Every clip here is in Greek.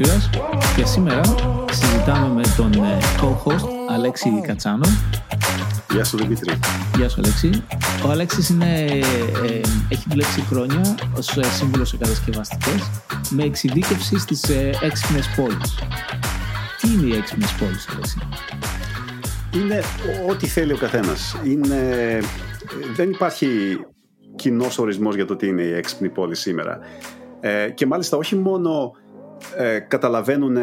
Κουσιούρας και σήμερα συζητάμε με τον ε, co-host Αλέξη Κατσάνο. Γεια σου Δημήτρη. Γεια σου Αλέξη. Ο Αλέξης είναι, ε, έχει δουλέψει χρόνια ως ε, σύμβουλος σε κατασκευαστικές με εξειδίκευση στις ε, έξυπνες πόλεις. Τι είναι οι έξυπνες πόλεις, Αλέξη; Είναι ό,τι θέλει ο καθένας. Είναι, δεν υπάρχει κοινός ορισμός για το τι είναι η έξυπνη πόλη σήμερα. Ε, και μάλιστα όχι μόνο ε, καταλαβαίνουν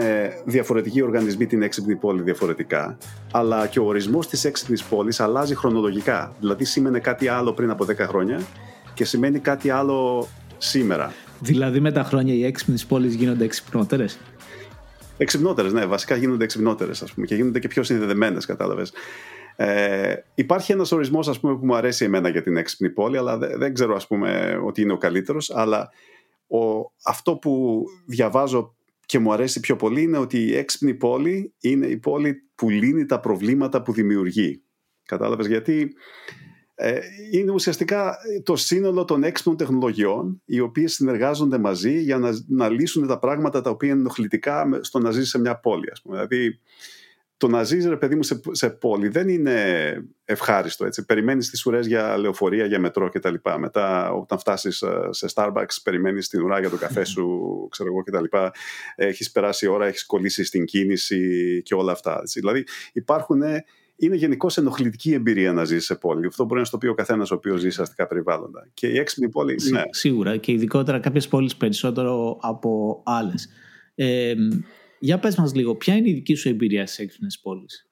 διαφορετικοί οργανισμοί την έξυπνη πόλη διαφορετικά, αλλά και ο ορισμός της έξυπνης πόλης αλλάζει χρονολογικά. Δηλαδή σήμαινε κάτι άλλο πριν από 10 χρόνια και σημαίνει κάτι άλλο σήμερα. Δηλαδή με τα χρόνια οι έξυπνες πόλεις γίνονται εξυπνότερες; Εξυπνότερες, ναι, βασικά γίνονται εξυπνότερες ας πούμε και γίνονται και πιο συνδεδεμένες, κατάλαβες. Ε, υπάρχει ένας ορισμός ας πούμε, που μου αρέσει εμένα για την έξυπνη πόλη, αλλά δεν, δεν ξέρω ας πούμε ότι είναι ο καλύτερος, αλλά ο, αυτό που διαβάζω και μου αρέσει πιο πολύ είναι ότι η έξυπνη πόλη είναι η πόλη που λύνει τα προβλήματα που δημιουργεί. Κατάλαβες γιατί; Ε, είναι ουσιαστικά το σύνολο των έξυπνων τεχνολογιών οι οποίες συνεργάζονται μαζί για να, να λύσουν τα πράγματα τα οποία είναι ενοχλητικά στο να ζήσει σε μια πόλη. Ας πούμε. Δηλαδή το να ζεις ρε παιδί μου σε, σε πόλη δεν είναι ευχάριστο έτσι. Περιμένεις τις ουρές για λεωφορεία, για μετρό κτλ. Μετά όταν φτάσεις ε, σε Starbucks περιμένεις την ουρά για το καφέ σου ξέρω εγώ κτλ. Έχεις περάσει ώρα, έχεις κολλήσει στην κίνηση και όλα αυτά. Έτσι. Δηλαδή υπάρχουν είναι γενικώς ενοχλητική εμπειρία να ζεις σε πόλη. Αυτό μπορεί να στο πει ο καθένας ο οποίος ζει σε αστικά περιβάλλοντα. Και η έξυπνη πόλη. Ναι. Σίγουρα και ειδικότερα κάποιες πόλεις περισσότερο από άλλες. Ε, για πες μας λίγο, ποια είναι η δική σου εμπειρία στις έξυπνες πόλεις;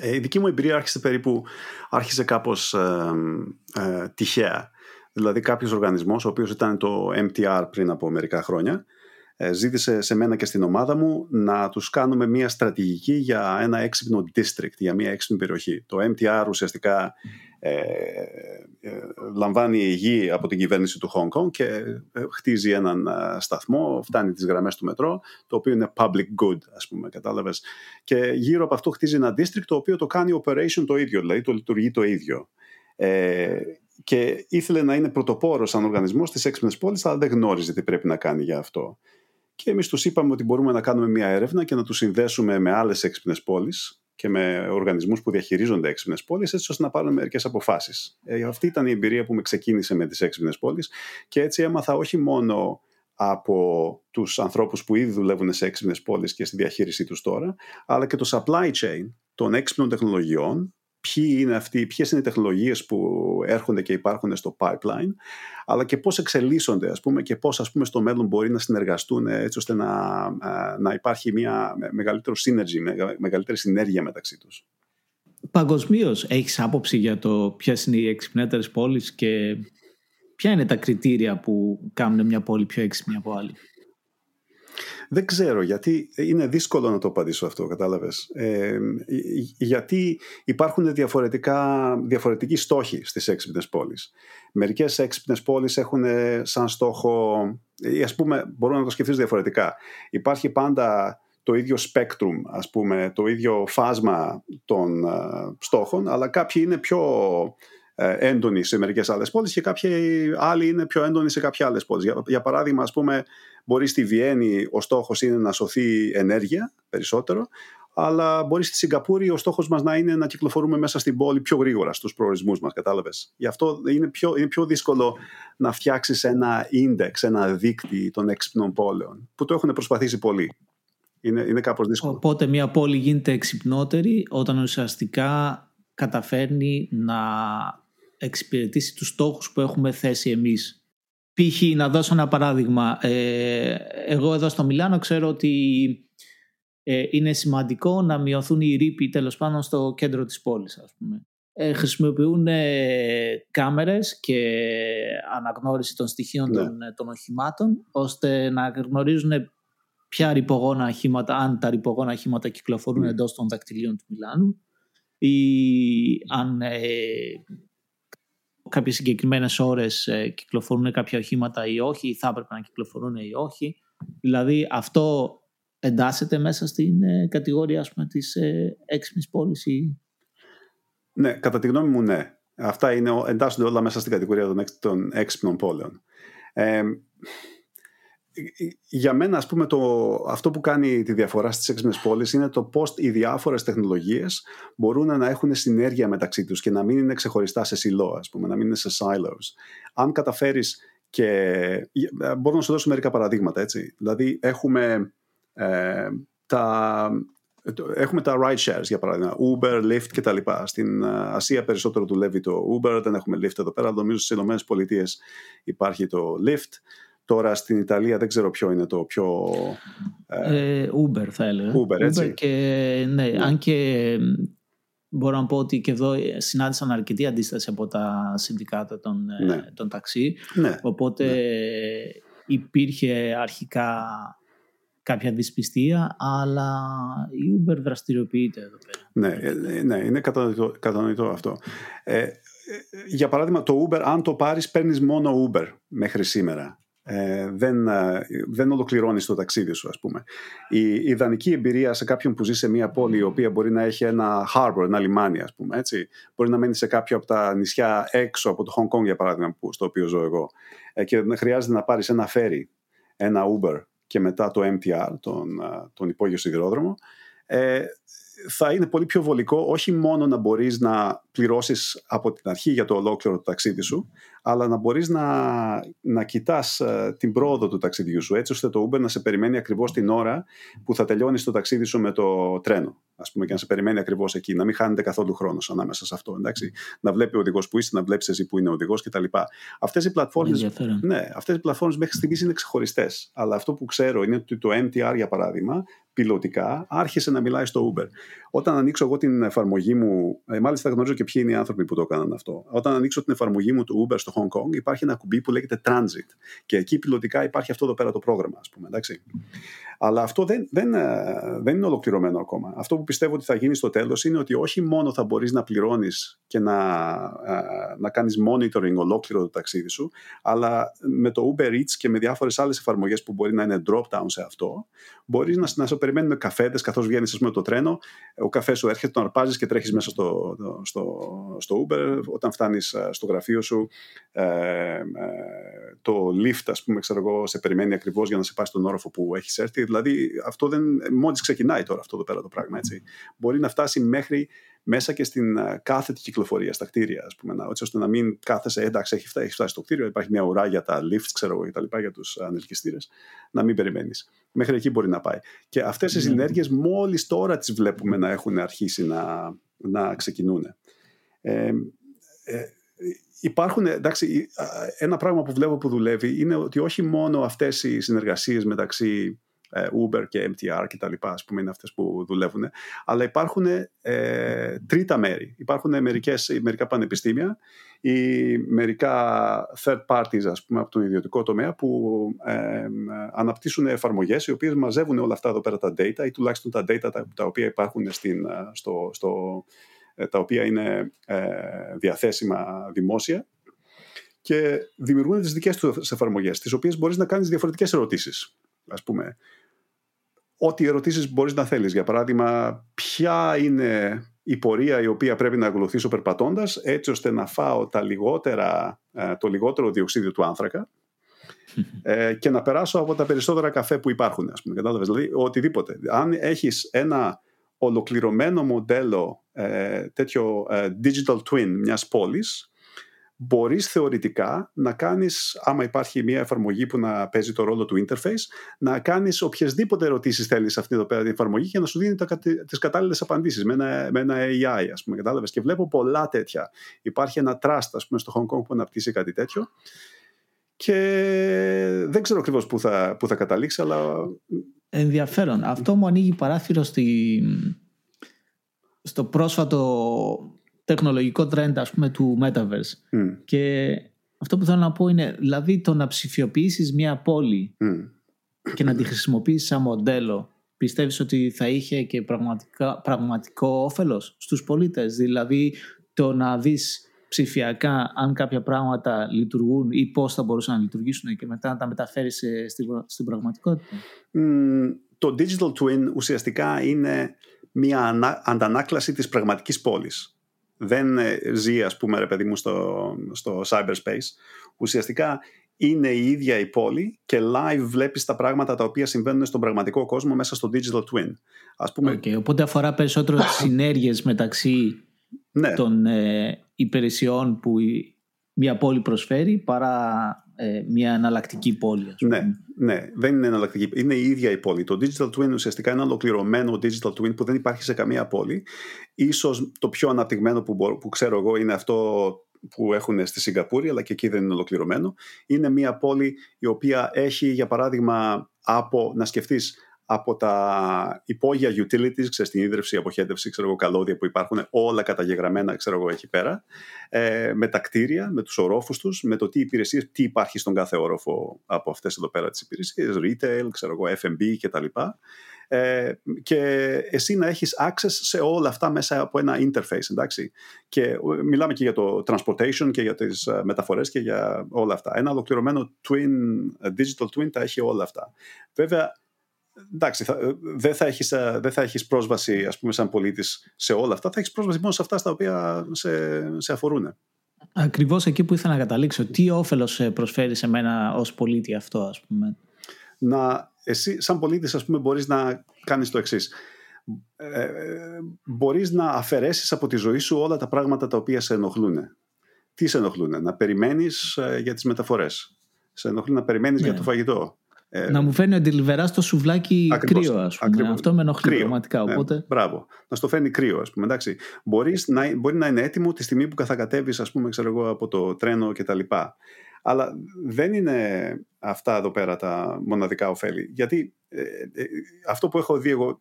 Ε, η δική μου εμπειρία άρχισε περίπου, άρχισε κάπως ε, ε, τυχαία. Δηλαδή κάποιος οργανισμός, ο οποίος ήταν το MTR πριν από μερικά χρόνια, ε, ζήτησε σε μένα και στην ομάδα μου να τους κάνουμε μια στρατηγική για ένα έξυπνο district, για μια έξυπνη περιοχή. Το MTR ουσιαστικά ε, ε, λαμβάνει γη από την κυβέρνηση του Hong Kong και ε, χτίζει έναν σταθμό, φτάνει τις γραμμές του μετρό, το οποίο είναι public good, ας πούμε, κατάλαβες. Και γύρω από αυτό χτίζει ένα district, το οποίο το κάνει operation το ίδιο, δηλαδή το λειτουργεί το ίδιο. Ε, και ήθελε να είναι πρωτοπόρος σαν οργανισμός στις έξυπνες πόλεις, αλλά δεν γνώριζε τι πρέπει να κάνει για αυτό. Και εμείς τους είπαμε ότι μπορούμε να κάνουμε μια έρευνα και να τους συνδέσουμε με άλλες έξυπνες πόλεις και με οργανισμούς που διαχειρίζονται έξυπνες πόλεις έτσι ώστε να πάρουν μερικές αποφάσεις. Ε, αυτή ήταν η εμπειρία που με ξεκίνησε με τις έξυπνες πόλεις και έτσι έμαθα όχι μόνο από τους ανθρώπους που ήδη δουλεύουν σε έξυπνες πόλεις και στη διαχείρισή τους τώρα, αλλά και το supply chain των έξυπνων τεχνολογιών ποιοι είναι αυτοί, ποιες είναι οι τεχνολογίες που έρχονται και υπάρχουν στο pipeline, αλλά και πώς εξελίσσονται ας πούμε, και πώς ας πούμε, στο μέλλον μπορεί να συνεργαστούν έτσι ώστε να, να υπάρχει μια μεγαλύτερο synergy, μεγαλύτερη συνέργεια μεταξύ τους. Παγκοσμίως έχεις άποψη για το ποιες είναι οι εξυπνέτερες πόλεις και ποια είναι τα κριτήρια που κάνουν μια πόλη πιο έξυπνη από άλλη; Δεν ξέρω γιατί είναι δύσκολο να το απαντήσω αυτό, κατάλαβες. Ε, γιατί υπάρχουν διαφορετικά, διαφορετικοί στόχοι στις έξυπνες πόλεις. Μερικές έξυπνες πόλεις έχουν σαν στόχο, ή ας πούμε μπορούν να το σκεφτείς διαφορετικά. Υπάρχει πάντα το ίδιο spectrum, ας πούμε, το ίδιο φάσμα των ε, στόχων, αλλά κάποιοι είναι πιο ε, έντονοι σε μερικές άλλες πόλεις και κάποιοι άλλοι είναι πιο έντονοι σε κάποιες άλλες πόλεις. Για, για παράδειγμα, ας πούμε, Μπορεί στη Βιέννη ο στόχος είναι να σωθεί ενέργεια περισσότερο, αλλά μπορεί στη Σιγκαπούρη ο στόχος μας να είναι να κυκλοφορούμε μέσα στην πόλη πιο γρήγορα στους προορισμούς μας, κατάλαβες. Γι' αυτό είναι πιο, είναι πιο δύσκολο να φτιάξεις ένα index, ένα δίκτυ των έξυπνων πόλεων, που το έχουν προσπαθήσει πολύ. Είναι, είναι κάπως δύσκολο. Οπότε μια πόλη γίνεται εξυπνότερη όταν ουσιαστικά καταφέρνει να εξυπηρετήσει τους στόχους που έχουμε θέσει εμείς Π.χ. να δώσω ένα παράδειγμα. Ε, εγώ εδώ στο Μιλάνο ξέρω ότι ε, είναι σημαντικό να μειωθούν οι ρήποι τέλος πάντων στο κέντρο της πόλης ας πούμε. Ε, χρησιμοποιούν ε, κάμερες και αναγνώριση των στοιχείων ναι. των, των οχημάτων ώστε να γνωρίζουν ποια ρηπογόνα οχήματα, αν τα ρηπογόνα οχήματα κυκλοφορούν mm. εντός των δακτυλίων του Μιλάνου ή αν κάποιες συγκεκριμένες ώρες ε, κυκλοφορούν κάποια οχήματα ή όχι ή θα έπρεπε να κυκλοφορούν ή όχι. Δηλαδή αυτό εντάσσεται μέσα στην ε, κατηγορία ας πούμε, της ε, έξυπνης πόλης ή... Ναι, κατά τη γνώμη μου ναι. Αυτά είναι, εντάσσονται όλα μέσα στην κατηγορία των, των έξυπνων πόλεων. Ε, για μένα, ας πούμε, το, αυτό που κάνει τη διαφορά στις έξυπνες πόλεις είναι το πώς οι διάφορες τεχνολογίες μπορούν να έχουν συνέργεια μεταξύ τους και να μην είναι ξεχωριστά σε σιλό, ας πούμε, να μην είναι σε silos. Αν καταφέρεις και... Μπορώ να σου δώσω μερικά παραδείγματα, έτσι. Δηλαδή, έχουμε ε, τα... Έχουμε τα ride shares για παράδειγμα, Uber, Lyft και τα λοιπά. Στην Ασία περισσότερο δουλεύει το Uber, δεν έχουμε Lyft εδώ πέρα. Νομίζω στις ΗΠΑ υπάρχει το Lyft. Τώρα στην Ιταλία δεν ξέρω ποιο είναι το πιο... Ε, ε Uber θα έλεγα. Uber, έτσι. Uber και, ναι, ναι, αν και μπορώ να πω ότι και εδώ συνάντησαν αρκετή αντίσταση από τα συνδικάτα των, ε, ναι. των ταξί. Ναι. Οπότε ναι. υπήρχε αρχικά κάποια δυσπιστία, αλλά η Uber δραστηριοποιείται εδώ πέρα. Ναι, ε, ναι είναι κατανοητό, κατανοητό αυτό. Ε, για παράδειγμα, το Uber, αν το πάρεις, παίρνεις μόνο Uber μέχρι σήμερα ε, δεν, ε, δεν ολοκληρώνεις το ταξίδι σου, ας πούμε. Η ιδανική εμπειρία σε κάποιον που ζει σε μια πόλη η οποία μπορεί να έχει ένα harbor, ένα λιμάνι, ας πούμε, έτσι. Μπορεί να μένει σε κάποιο από τα νησιά έξω από το Hong Kong, για παράδειγμα, που, στο οποίο ζω εγώ. Ε, και χρειάζεται να πάρεις ένα φέρι, ένα Uber και μετά το MTR, τον, ε, τον υπόγειο σιδηρόδρομο. Ε, θα είναι πολύ πιο βολικό όχι μόνο να μπορείς να πληρώσεις από την αρχή για το ολόκληρο το ταξίδι σου, αλλά να μπορείς να, να κοιτάς ε, την πρόοδο του ταξιδιού σου, έτσι ώστε το Uber να σε περιμένει ακριβώς την ώρα που θα τελειώνεις το ταξίδι σου με το τρένο. Α πούμε, και να σε περιμένει ακριβώς εκεί, να μην χάνετε καθόλου χρόνος ανάμεσα σε αυτό. Εντάξει. Να βλέπει ο οδηγός που είσαι, να βλέπεις εσύ που είναι ο οδηγός κτλ. Αυτές οι πλατφόρμε ναι, αυτές οι πλατφόρμες μέχρι στιγμής είναι ξεχωριστές. Αλλά αυτό που ξέρω είναι ότι το MTR, για παράδειγμα, πιλωτικά άρχισε να μιλάει στο Uber. Όταν ανοίξω εγώ την εφαρμογή μου, ε, μάλιστα γνωρίζω και ποιοι είναι οι άνθρωποι που το έκαναν αυτό. Όταν ανοίξω την εφαρμογή μου του Uber στο Hong Kong, υπάρχει ένα κουμπί που λέγεται Transit. Και εκεί πιλωτικά υπάρχει αυτό εδώ πέρα το πρόγραμμα, ας πούμε. Εντάξει. Αλλά αυτό δεν, δεν, ε, δεν είναι ολοκληρωμένο ακόμα. Αυτό που πιστεύω ότι θα γίνει στο τέλος είναι ότι όχι μόνο θα μπορείς να πληρώνεις και να, ε, να κάνεις monitoring ολόκληρο το ταξίδι σου, αλλά με το Uber Eats και με διάφορες άλλες εφαρμογές που μπορεί να είναι drop down σε αυτό, μπορείς να, να σε περιμένουν καφέδες καθώς βγαίνεις με το τρένο. Ο καφές σου έρχεται, τον αρπάζεις και τρέχεις μέσα στο, στο, στο Uber. Όταν φτάνεις ε, στο γραφείο σου, ε, ε, το lift, ας πούμε, ξέρω εγώ, σε περιμένει ακριβώς για να σε πάει στον όροφο που έχεις έρθει. Δηλαδή, αυτό δεν. Μόλις ξεκινάει τώρα αυτό εδώ πέρα το πράγμα, έτσι. Μπορεί να φτάσει μέχρι μέσα και στην κάθετη κυκλοφορία στα κτίρια, ας πούμε, έτσι ώστε να μην κάθεσαι, εντάξει, έχει φτάσει, έχει φτάσει στο κτίριο, υπάρχει μια ουρά για τα lift, ξέρω εγώ, κτλ. για τους ανελκυστήρες, να μην περιμένεις. Μέχρι εκεί μπορεί να πάει. Και αυτές οι ναι. συνέργειες μόλις τώρα τις βλέπουμε να έχουν αρχίσει να, να ξεκινούν. Ε, ε, υπάρχουν, εντάξει, ένα πράγμα που βλέπω που δουλεύει είναι ότι όχι μόνο αυτές οι συνεργασίες μεταξύ ε, Uber και MTR και τα λοιπά, ας πούμε, είναι αυτές που δουλεύουν, αλλά υπάρχουν ε, τρίτα μέρη. Υπάρχουν μερικές, μερικά πανεπιστήμια ή μερικά third parties, ας πούμε, από τον ιδιωτικό τομέα που ε, αναπτύσσουν εφαρμογές οι οποίες μαζεύουν όλα αυτά εδώ πέρα τα data ή τουλάχιστον τα data τα, τα οποία υπάρχουν στην, στο, στο, ε, τα οποία είναι ε, διαθέσιμα δημόσια και δημιουργούν τις δικές τους εφαρμογές, τις οποίες μπορείς να κάνεις διαφορετικές ερωτήσεις. Ας πούμε, ό,τι ερωτήσεις μπορείς να θέλεις. Για παράδειγμα, ποια είναι η πορεία η οποία πρέπει να ακολουθήσω περπατώντας έτσι ώστε να φάω τα λιγότερα, ε, το λιγότερο διοξίδιο του άνθρακα ε, και να περάσω από τα περισσότερα καφέ που υπάρχουν, ας πούμε. Κατάλαβες, δηλαδή οτιδήποτε. Αν έχεις ένα ολοκληρωμένο μοντέλο ε, τέτοιο digital twin μιας πόλης μπορείς θεωρητικά να κάνεις, άμα υπάρχει μια εφαρμογή που να παίζει το ρόλο του interface, να κάνεις οποιασδήποτε ερωτήσεις θέλεις σε αυτή εδώ πέρα την εφαρμογή και να σου δίνει τα, τις κατάλληλες απαντήσεις με ένα, με ένα AI, ας πούμε, κατάλαβες. Και βλέπω πολλά τέτοια. Υπάρχει ένα trust, ας πούμε, στο Hong Kong που αναπτύσσει κάτι τέτοιο και δεν ξέρω ακριβώς πού θα, πού θα καταλήξει, αλλά... Ενδιαφέρον. Αυτό μου ανοίγει παράθυρο στη... στο πρόσφατο τεχνολογικό trend ας πούμε του Metaverse. Και αυτό που θέλω να πω είναι, δηλαδή το να ψηφιοποιήσεις μια πόλη και να τη χρησιμοποιήσεις σαν μοντέλο, πιστεύεις ότι θα είχε και πραγματικά, πραγματικό όφελος στους πολίτες; Δηλαδή το να δεις ψηφιακά αν κάποια πράγματα λειτουργούν ή πώς θα μπορούσαν να λειτουργήσουν και μετά να τα μεταφέρεις στην, πραγματικότητα; το digital twin ουσιαστικά είναι μια αντανάκλαση της πραγματικής πόλης δεν ε, ζει ας πούμε ρε παιδί μου στο, στο cyberspace ουσιαστικά είναι η ίδια η πόλη και live βλέπεις τα πράγματα τα οποία συμβαίνουν στον πραγματικό κόσμο μέσα στο digital twin. Ας πούμε... Okay, οπότε αφορά περισσότερο τις συνέργειες μεταξύ ναι. των ε, υπηρεσιών που μια πόλη προσφέρει παρά ε, μια εναλλακτική πόλη. Ας πούμε. Ναι, ναι, δεν είναι εναλλακτική. Είναι η ίδια η πόλη. Το digital twin ουσιαστικά είναι ένα ολοκληρωμένο digital twin που δεν υπάρχει σε καμία πόλη. Ίσως το πιο αναπτυγμένο που, που ξέρω εγώ είναι αυτό που έχουν στη Σιγκαπούρη, αλλά και εκεί δεν είναι ολοκληρωμένο. Είναι μια πόλη η οποία έχει, για παράδειγμα, από να σκεφτείς από τα υπόγεια utilities, ξέρεις, την ίδρυυση, αποχέτευση, ξέρω εγώ, καλώδια που υπάρχουν, όλα καταγεγραμμένα, ξέρω εγώ, εκεί πέρα, ε, με τα κτίρια, με τους ορόφους τους, με το τι υπηρεσίες, τι υπάρχει στον κάθε όροφο από αυτές εδώ πέρα τις υπηρεσίες, retail, ξέρω εγώ, F&B κτλ. Ε, και εσύ να έχεις access σε όλα αυτά μέσα από ένα interface, εντάξει. Και ε, μιλάμε και για το transportation και για τις ε, μεταφορές και για όλα αυτά. Ένα ολοκληρωμένο twin, ε, digital twin τα έχει όλα αυτά. Βέβαια, εντάξει, θα, δεν, θα έχεις, δεν θα έχεις πρόσβαση, ας πούμε, σαν πολίτης σε όλα αυτά. Θα έχεις πρόσβαση μόνο σε αυτά στα οποία σε, σε αφορούν. Ακριβώς εκεί που ήθελα να καταλήξω. Τι όφελος προσφέρει σε μένα ως πολίτη αυτό, ας πούμε; Να εσύ σαν πολίτης ας πούμε μπορείς να κάνεις το εξής. Ε, μπορείς να αφαιρέσεις από τη ζωή σου όλα τα πράγματα τα οποία σε ενοχλούν. Τι σε ενοχλούν, να περιμένεις ε, για τις μεταφορές. Σε ενοχλούν να περιμένεις για ναι. το φαγητό. Ε, να μου φέρνει ο αντιλιβερά στο σουβλάκι ακριβώς, κρύο, ας πούμε. Αυτό με ενοχλεί κρύο, πραγματικά. Ναι, οπότε... μπράβο. Να στο φέρνει κρύο, ας πούμε. Εντάξει. Μπορείς να, μπορεί να είναι έτοιμο τη στιγμή που θα κατέβεις, ας πούμε, ξέρω εγώ, από το τρένο κτλ. Αλλά δεν είναι αυτά εδώ πέρα τα μοναδικά ωφέλη. Γιατί ε, ε, αυτό που έχω δει εγώ,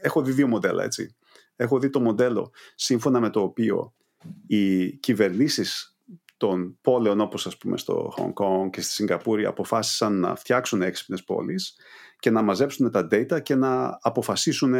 έχω δει δύο μοντέλα, έτσι. Έχω δει το μοντέλο σύμφωνα με το οποίο οι κυβερνήσεις των πόλεων όπως ας πούμε στο Hong Kong και στη Σιγκαπούρη αποφάσισαν να φτιάξουν έξυπνες πόλεις και να μαζέψουν τα data και να αποφασίσουν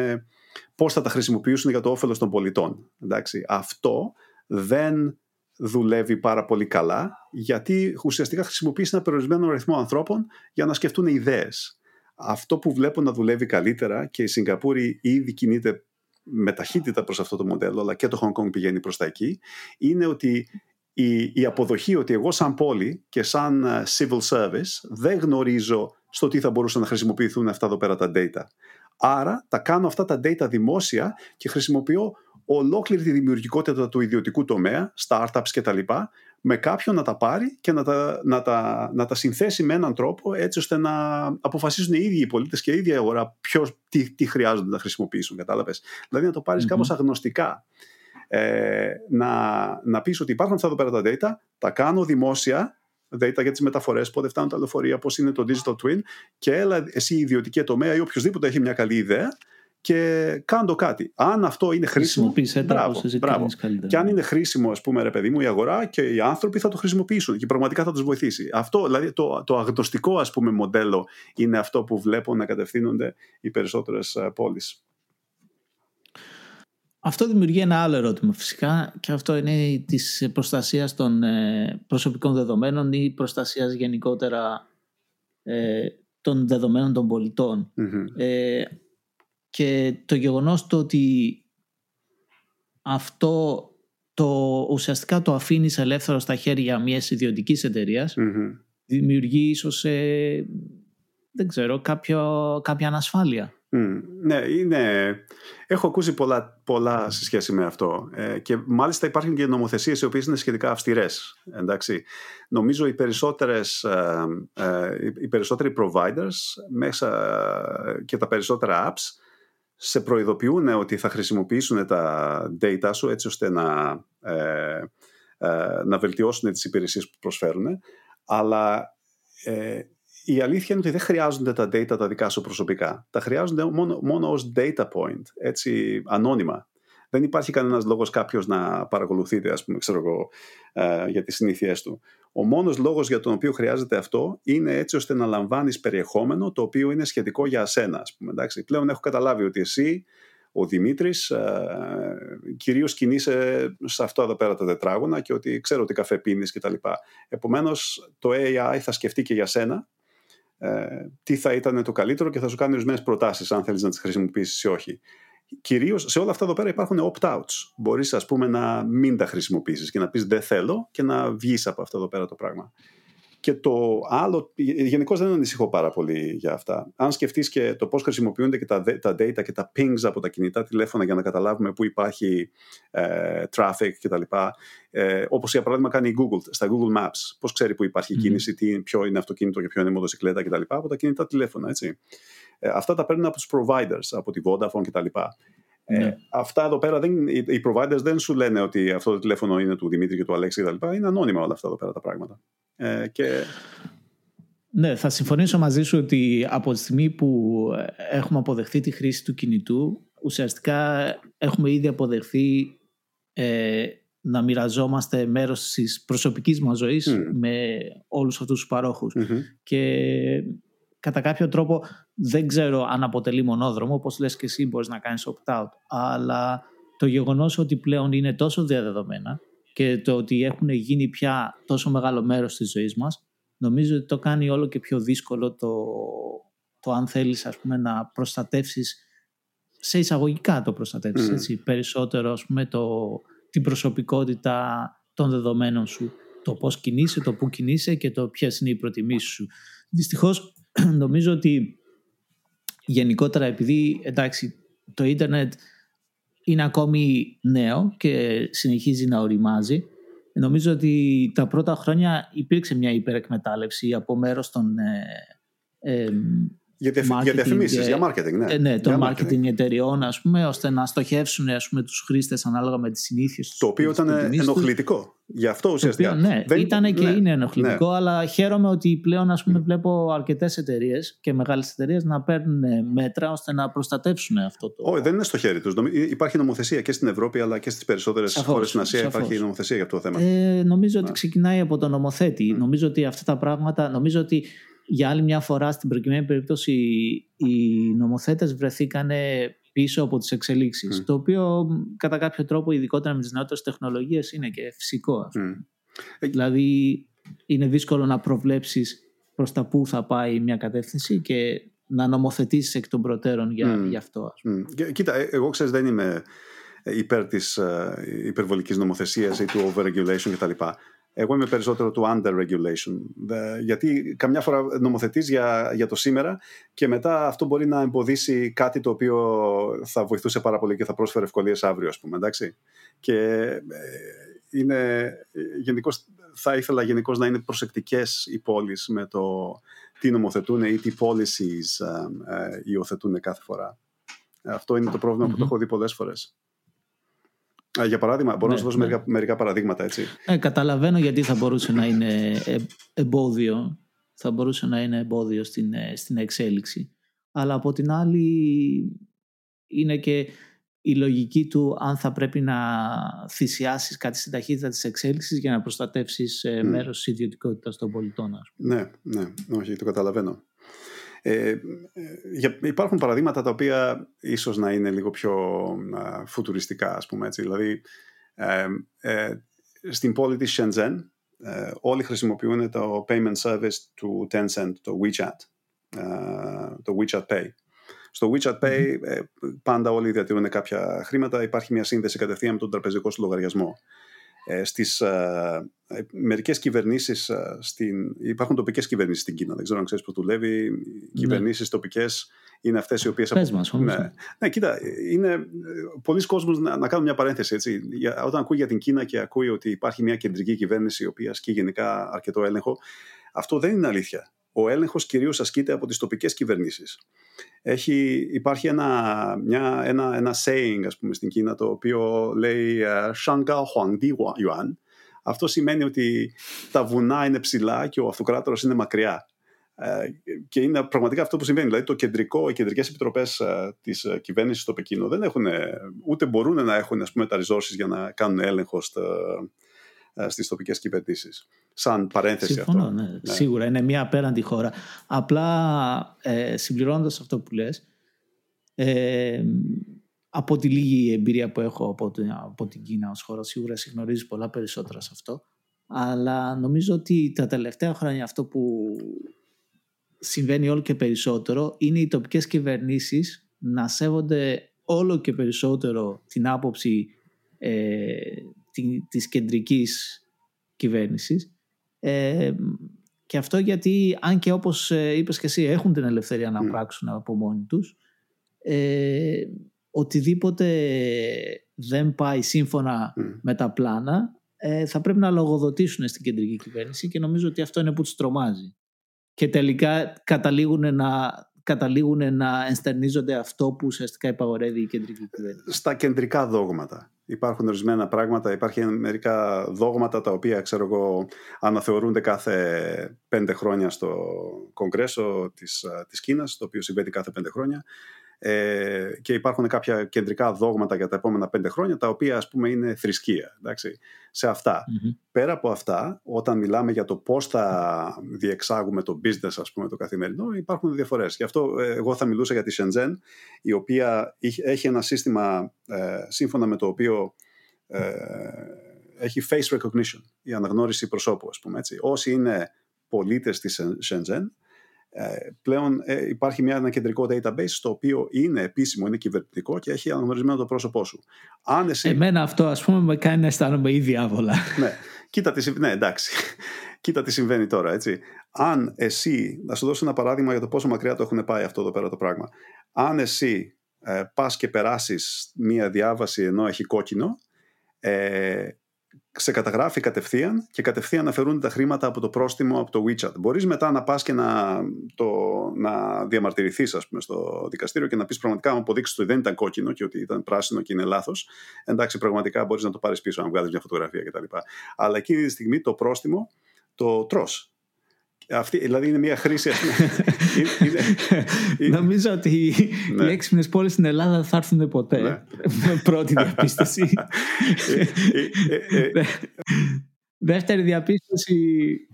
πώς θα τα χρησιμοποιήσουν για το όφελος των πολιτών. Εντάξει. Αυτό δεν δουλεύει πάρα πολύ καλά, γιατί ουσιαστικά χρησιμοποιείς ένα περιορισμένο αριθμό ανθρώπων για να σκεφτούν ιδέες. Αυτό που βλέπω να δουλεύει καλύτερα και η Σιγκαπούρη ήδη κινείται με ταχύτητα προς αυτό το μοντέλο, αλλά και το Hong Kong πηγαίνει προς τα εκεί, είναι ότι η, η αποδοχή ότι εγώ σαν πόλη και σαν ε, civil service δεν γνωρίζω στο τι θα μπορούσαν να χρησιμοποιηθούν αυτά εδώ πέρα τα data. Άρα τα κάνω αυτά τα data δημόσια και χρησιμοποιώ ολόκληρη τη δημιουργικότητα του ιδιωτικού τομέα, startups κτλ., με κάποιον να τα πάρει και να τα, να, τα, να τα συνθέσει με έναν τρόπο έτσι ώστε να αποφασίσουν οι ίδιοι οι πολίτες και η ίδια αγορά ποιος, τι, τι χρειάζονται να χρησιμοποιήσουν, κατάλαβες. Δηλαδή να το πάρεις mm-hmm. κάπως αγνωστικά. Ε, να, να πεις ότι υπάρχουν αυτά εδώ πέρα τα data, τα κάνω δημόσια, data για τις μεταφορές, πότε φτάνουν τα λεωφορεία, πώς είναι το digital twin και έλα εσύ ιδιωτική τομέα ή οποιοδήποτε έχει μια καλή ιδέα και κάνω κάτι. Αν αυτό είναι χρήσιμο. Μπράβο, μπράβο. Και αν είναι χρήσιμο, ας πούμε, ρε παιδί μου, η αγορά και οι άνθρωποι θα το χρησιμοποιήσουν και πραγματικά θα τους βοηθήσει. Αυτό, δηλαδή, το, το αγνωστικό, ας πούμε, μοντέλο είναι αυτό που βλέπω να κατευθύνονται οι περισσότερες πόλεις. Αυτό δημιουργεί ένα άλλο ερώτημα φυσικά και αυτό είναι της προστασίας των ε, προσωπικών δεδομένων ή προστασίας γενικότερα ε, των δεδομένων των πολιτων Ε, και το γεγονός το ότι αυτό το ουσιαστικά το αφήνεις ελεύθερο στα χέρια μιας ιδιωτικής δημιουργεί ίσως ε, δεν ξέρω κάποιο, κάποια ανασφάλεια. Ναι, είναι... έχω ακούσει πολλά, πολλά σε σχέση με αυτό ε, και μάλιστα υπάρχουν και νομοθεσίες οι οποίες είναι σχετικά αυστηρές. Εντάξει. Νομίζω οι, περισσότερες, ε, ε, οι περισσότεροι providers μέσα και τα περισσότερα apps σε προειδοποιούν ότι θα χρησιμοποιήσουν τα data σου έτσι ώστε να, ε, ε, να βελτιώσουν τις υπηρεσίες που προσφέρουν αλλά ε, η αλήθεια είναι ότι δεν χρειάζονται τα data τα δικά σου προσωπικά. Τα χρειάζονται μόνο, μόνο ως data point, έτσι ανώνυμα δεν υπάρχει κανένας λόγος κάποιος να παρακολουθείτε, ας πούμε, ξέρω εγώ, ε, για τις συνήθειές του. Ο μόνος λόγος για τον οποίο χρειάζεται αυτό είναι έτσι ώστε να λαμβάνεις περιεχόμενο το οποίο είναι σχετικό για εσένα. Ας πούμε, εντάξει. Πλέον έχω καταλάβει ότι εσύ, ο Δημήτρης, ε, κυρίως κινείσαι σε αυτό εδώ πέρα τα τετράγωνα και ότι ξέρω ότι καφέ πίνεις κτλ. Επομένως, το AI θα σκεφτεί και για σένα ε, τι θα ήταν το καλύτερο και θα σου κάνει ορισμένες προτάσεις αν θέλεις να τις χρησιμοποιήσεις ή όχι. Κυρίως σε όλα αυτά εδώ πέρα υπάρχουν opt-outs. Μπορείς, ας πούμε, να μην τα χρησιμοποιήσεις και να πεις Δεν θέλω και να βγεις από αυτό εδώ πέρα το πράγμα. Και το άλλο, γενικώς δεν ανησυχώ πάρα πολύ για αυτά. Αν σκεφτείς και το πώς χρησιμοποιούνται και τα, τα data και τα pings από τα κινητά τηλέφωνα για να καταλάβουμε πού υπάρχει ε, traffic κτλ. Ε, Όπως για παράδειγμα κάνει η Google στα Google Maps. Πώς ξέρει που υπάρχει κίνηση, τι, ποιο είναι αυτοκίνητο και ποιο είναι μοτοσυκλέτα κτλ. Από τα κινητά τηλέφωνα. Έτσι. Ε, αυτά τα παίρνουν από τους providers, από τη Vodafone κτλ. Ε, ναι. αυτά εδώ πέρα, δεν, οι providers δεν σου λένε ότι αυτό το τηλέφωνο είναι του Δημήτρη και του Αλέξη κτλ. Είναι ανώνυμα όλα αυτά εδώ πέρα τα πράγματα. Ε, και... Ναι, θα συμφωνήσω μαζί σου ότι από τη στιγμή που έχουμε αποδεχθεί τη χρήση του κινητού, ουσιαστικά έχουμε ήδη αποδεχθεί ε, να μοιραζόμαστε μέρος της προσωπικής μας ζωής με όλους αυτούς τους παροχους Και κατά κάποιο τρόπο δεν ξέρω αν αποτελεί μονόδρομο, όπως λες και εσύ μπορείς να κάνεις opt-out, αλλά το γεγονός ότι πλέον είναι τόσο διαδεδομένα και το ότι έχουν γίνει πια τόσο μεγάλο μέρος της ζωής μας, νομίζω ότι το κάνει όλο και πιο δύσκολο το, το αν θέλεις ας πούμε, να προστατεύσεις σε εισαγωγικά το προστατεύσεις mm. έτσι, περισσότερο ας πούμε, το, την προσωπικότητα των δεδομένων σου το πώς κινείσαι, το πού κινείσαι και το ποιες είναι οι προτιμήσεις σου. Δυστυχώς νομίζω ότι γενικότερα επειδή εντάξει το ίντερνετ είναι ακόμη νέο και συνεχίζει να οριμάζει νομίζω ότι τα πρώτα χρόνια υπήρξε μια υπερεκμετάλλευση από μέρος των ε, για, διαφημίσεις, για marketing, ναι. Ε, ναι, το marketing, εταιριών, ας πούμε, ώστε να στοχεύσουν ας πούμε, τους χρήστες ανάλογα με τις συνήθειες τους. Το οποίο ήταν ενοχλητικό. Γι' αυτό ουσιαστικά. Το οποίο, ναι, Δεν... ήταν και ναι, είναι ενοχλητικό, ναι. αλλά χαίρομαι ότι πλέον ας πούμε, βλέπω αρκετές εταιρείες και μεγάλες εταιρείες να παίρνουν μέτρα ώστε να προστατεύσουν αυτό το. Όχι, δεν είναι στο χέρι τους. Υπάρχει νομοθεσία και στην Ευρώπη αλλά και στις περισσότερες χώρες στην Ασία υπάρχει νομοθεσία για αυτό το θέμα. Ε, νομίζω ότι ξεκινάει από τον νομοθέτη. Νομίζω ότι αυτά τα πράγματα. Νομίζω ότι για άλλη μια φορά στην προκειμένη περίπτωση οι νομοθέτες βρεθήκαν πίσω από τις εξελίξεις το οποίο κατά κάποιο τρόπο ειδικότερα με τις νεότερες τεχνολογίες είναι και φυσικό ε, δηλαδή είναι δύσκολο να προβλέψεις προς τα πού θα πάει μια κατεύθυνση και να νομοθετήσεις εκ των προτέρων για, για αυτό Κοίτα, ε, εγώ ξέρεις δεν είμαι υπέρ της ε, υπερβολικής νομοθεσίας ή του overregulation κτλ. Εγώ είμαι περισσότερο του under-regulation. Γιατί καμιά φορά νομοθετείς για, για το σήμερα και μετά αυτό μπορεί να εμποδίσει κάτι το οποίο θα βοηθούσε πάρα πολύ και θα πρόσφερε ευκολίες αύριο, ας πούμε. Εντάξει; Και ε, είναι, γενικώς, θα ήθελα γενικώς να είναι προσεκτικές οι πόλεις με το τι νομοθετούν ή τι policies ε, ε, υιοθετούν κάθε φορά. Αυτό είναι το προβλημα που το έχω δει πολλές φορές. Για παράδειγμα, μπορώ να σου ναι, δώσω ναι. μερικά, μερικά παραδείγματα έτσι. Ε, καταλαβαίνω γιατί θα μπορούσε να είναι ε, εμπόδιο. Θα μπορούσε να είναι εμπόδιο στην, ε, στην εξέλιξη. Αλλά από την άλλη είναι και η λογική του αν θα πρέπει να θυσιάσεις κάτι στην ταχύτητα της εξέλιξης για να προστατεύσεις mm. μέρος της ιδιωτικότητας των πολιτών. Ναι, ναι, όχι, το καταλαβαίνω. Ε, υπάρχουν παραδείγματα τα οποία ίσως να είναι λίγο πιο φουτουριστικά, ας πούμε έτσι. Δηλαδή, ε, ε, στην πόλη της Shenzhen ε, όλοι χρησιμοποιούν το payment service του Tencent, το WeChat, το WeChat Pay. Στο WeChat Pay πάντα όλοι διατηρούν κάποια χρήματα, υπάρχει μια σύνδεση κατευθείαν με τον τραπεζικό σου λογαριασμό ε, στις ε, ε, μερικές κυβερνήσεις ε, στην, υπάρχουν τοπικές κυβερνήσεις στην Κίνα δεν ξέρω αν ξέρεις που δουλεύει οι ναι. κυβερνήσεις τοπικές είναι αυτές οι οποίες Πες μας, ναι. ναι, κοίτα, είναι ε, πολλοί κόσμος να, να κάνουν μια παρένθεση έτσι. Για, όταν ακούει για την Κίνα και ακούει ότι υπάρχει μια κεντρική κυβέρνηση η οποία ασκεί γενικά αρκετό έλεγχο αυτό δεν είναι αλήθεια ο έλεγχος κυρίως ασκείται από τις τοπικές κυβερνήσεις έχει, υπάρχει ένα, μια, ένα, ένα saying ας πούμε, στην Κίνα το οποίο λέει «Shangao Huangdi Yuan». Αυτό σημαίνει ότι τα βουνά είναι ψηλά και ο αυτοκράτορας είναι μακριά. Ε, και είναι πραγματικά αυτό που συμβαίνει. Δηλαδή το κεντρικό, οι κεντρικές επιτροπές ε, της ε, κυβέρνησης στο Πεκίνο δεν έχουν, ούτε μπορούν να έχουν ας πούμε, τα resources για να κάνουν έλεγχο στο, στις τοπικές κυβερνήσεις. Σαν παρένθεση Συμφωνώ, αυτό. Ναι. ναι. Σίγουρα είναι μια απέραντη χώρα. Απλά ε, συμπληρώνοντας αυτό που λες, ε, από τη λίγη εμπειρία που έχω από την, από την Κίνα ως χώρα, σίγουρα συγνωρίζει πολλά περισσότερα σε αυτό. Αλλά νομίζω ότι τα τελευταία χρόνια αυτό που συμβαίνει όλο και περισσότερο είναι οι τοπικές κυβερνήσεις να σέβονται όλο και περισσότερο την άποψη ε, της κεντρικής κυβέρνησης. Ε, Και αυτό γιατί, αν και όπως ε, είπες και εσύ, έχουν την ελευθερία να πράξουν από μόνοι τους, ε, οτιδήποτε δεν πάει σύμφωνα με τα πλάνα, ε, θα πρέπει να λογοδοτήσουν στην κεντρική κυβέρνηση και νομίζω ότι αυτό είναι που τους τρομάζει. Και τελικά καταλήγουν να, καταλήγουν να ενστερνίζονται αυτό που ουσιαστικά υπαγορεύει η κεντρική κυβέρνηση. Στα κεντρικά δόγματα. Υπάρχουν ορισμένα πράγματα, υπάρχουν μερικά δόγματα τα οποία ξέρω εγώ αναθεωρούνται κάθε πέντε χρόνια στο Κογκρέσο της, της Κίνας, το οποίο συμβαίνει κάθε πέντε χρόνια ε, και υπάρχουν κάποια κεντρικά δόγματα για τα επόμενα πέντε χρόνια τα οποία ας πούμε είναι θρησκεία εντάξει, σε αυτα Πέρα από αυτά, όταν μιλάμε για το πώς θα διεξάγουμε το business ας πούμε το καθημερινό υπάρχουν διαφορές. Γι' αυτό ε, εγώ θα μιλούσα για τη Shenzhen η οποία έχει ένα σύστημα ε, σύμφωνα με το οποίο ε, έχει face recognition, η αναγνώριση προσώπου ας πούμε έτσι. Όσοι είναι πολίτες της Shenzhen ε, πλέον ε, υπάρχει μια, ένα κεντρικό database το οποίο είναι επίσημο, είναι κυβερνητικό και έχει αναγνωρισμένο το πρόσωπό σου. Αν εσύ... Εμένα αυτό ας πούμε με κάνει να αισθάνομαι ήδη άβολα. ναι, κοίτα τι, ναι, εντάξει. κοίτα τι συμβαίνει τώρα, έτσι. Αν εσύ, να σου δώσω ένα παράδειγμα για το πόσο μακριά το έχουν πάει αυτό εδώ πέρα το πράγμα. Αν εσύ ε, πας και περάσεις μία διάβαση ενώ έχει κόκκινο, ε, σε καταγράφει κατευθείαν και κατευθείαν αφαιρούν τα χρήματα από το πρόστιμο από το WeChat. Μπορείς μετά να πας και να, το, να διαμαρτυρηθείς ας πούμε, στο δικαστήριο και να πεις πραγματικά αν αποδείξεις ότι δεν ήταν κόκκινο και ότι ήταν πράσινο και είναι λάθος. Εντάξει, πραγματικά μπορείς να το πάρεις πίσω αν βγάλεις μια φωτογραφία κτλ. Αλλά εκείνη τη στιγμή το πρόστιμο το τρως αυτή, δηλαδή είναι μια χρήση. είναι, είναι, Νομίζω ότι ναι. οι έξυπνες πόλεις στην Ελλάδα θα έρθουν ποτέ. Ναι. Πρώτη διαπίστωση. Ε, ε, ε, Δεύτερη διαπίστωση.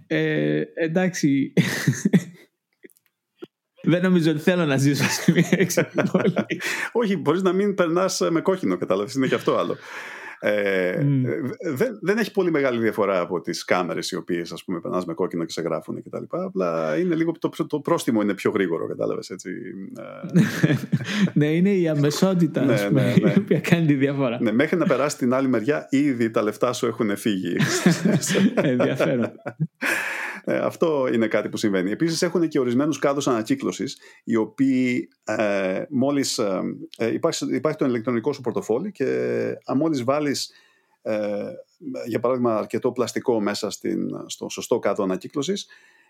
Ε, εντάξει. Δεν νομίζω ότι θέλω να ζήσω σε μια έξυπνη πόλη. Όχι, μπορείς να μην περνάς με κόκκινο, κατάλαβες. Είναι και αυτό άλλο. Ε, δεν, δεν έχει πολύ μεγάλη διαφορά από τις κάμερες οι οποίες ας πούμε περνάς με κόκκινο και σε γράφουν κτλ. Απλά είναι λίγο το, το πρόστιμο είναι πιο γρήγορο, κατάλαβες έτσι. Ε. ναι, είναι η αμεσότητα ναι, πούμε, ναι, ναι. η οποία κάνει τη διαφορά. Ναι, μέχρι να περάσει την άλλη μεριά, ήδη τα λεφτά σου έχουν φύγει. Ενδιαφέρον. Ε, αυτό είναι κάτι που συμβαίνει. Επίσης, έχουν και ορισμένους κάδους ανακύκλωσης, οι οποίοι ε, μόλις. Ε, ε, υπάρχει, υπάρχει το ηλεκτρονικό σου πορτοφόλι και μόλις βάλεις. Ε, για παράδειγμα, αρκετό πλαστικό μέσα στην, στο σωστό κάδο ανακύκλωσης,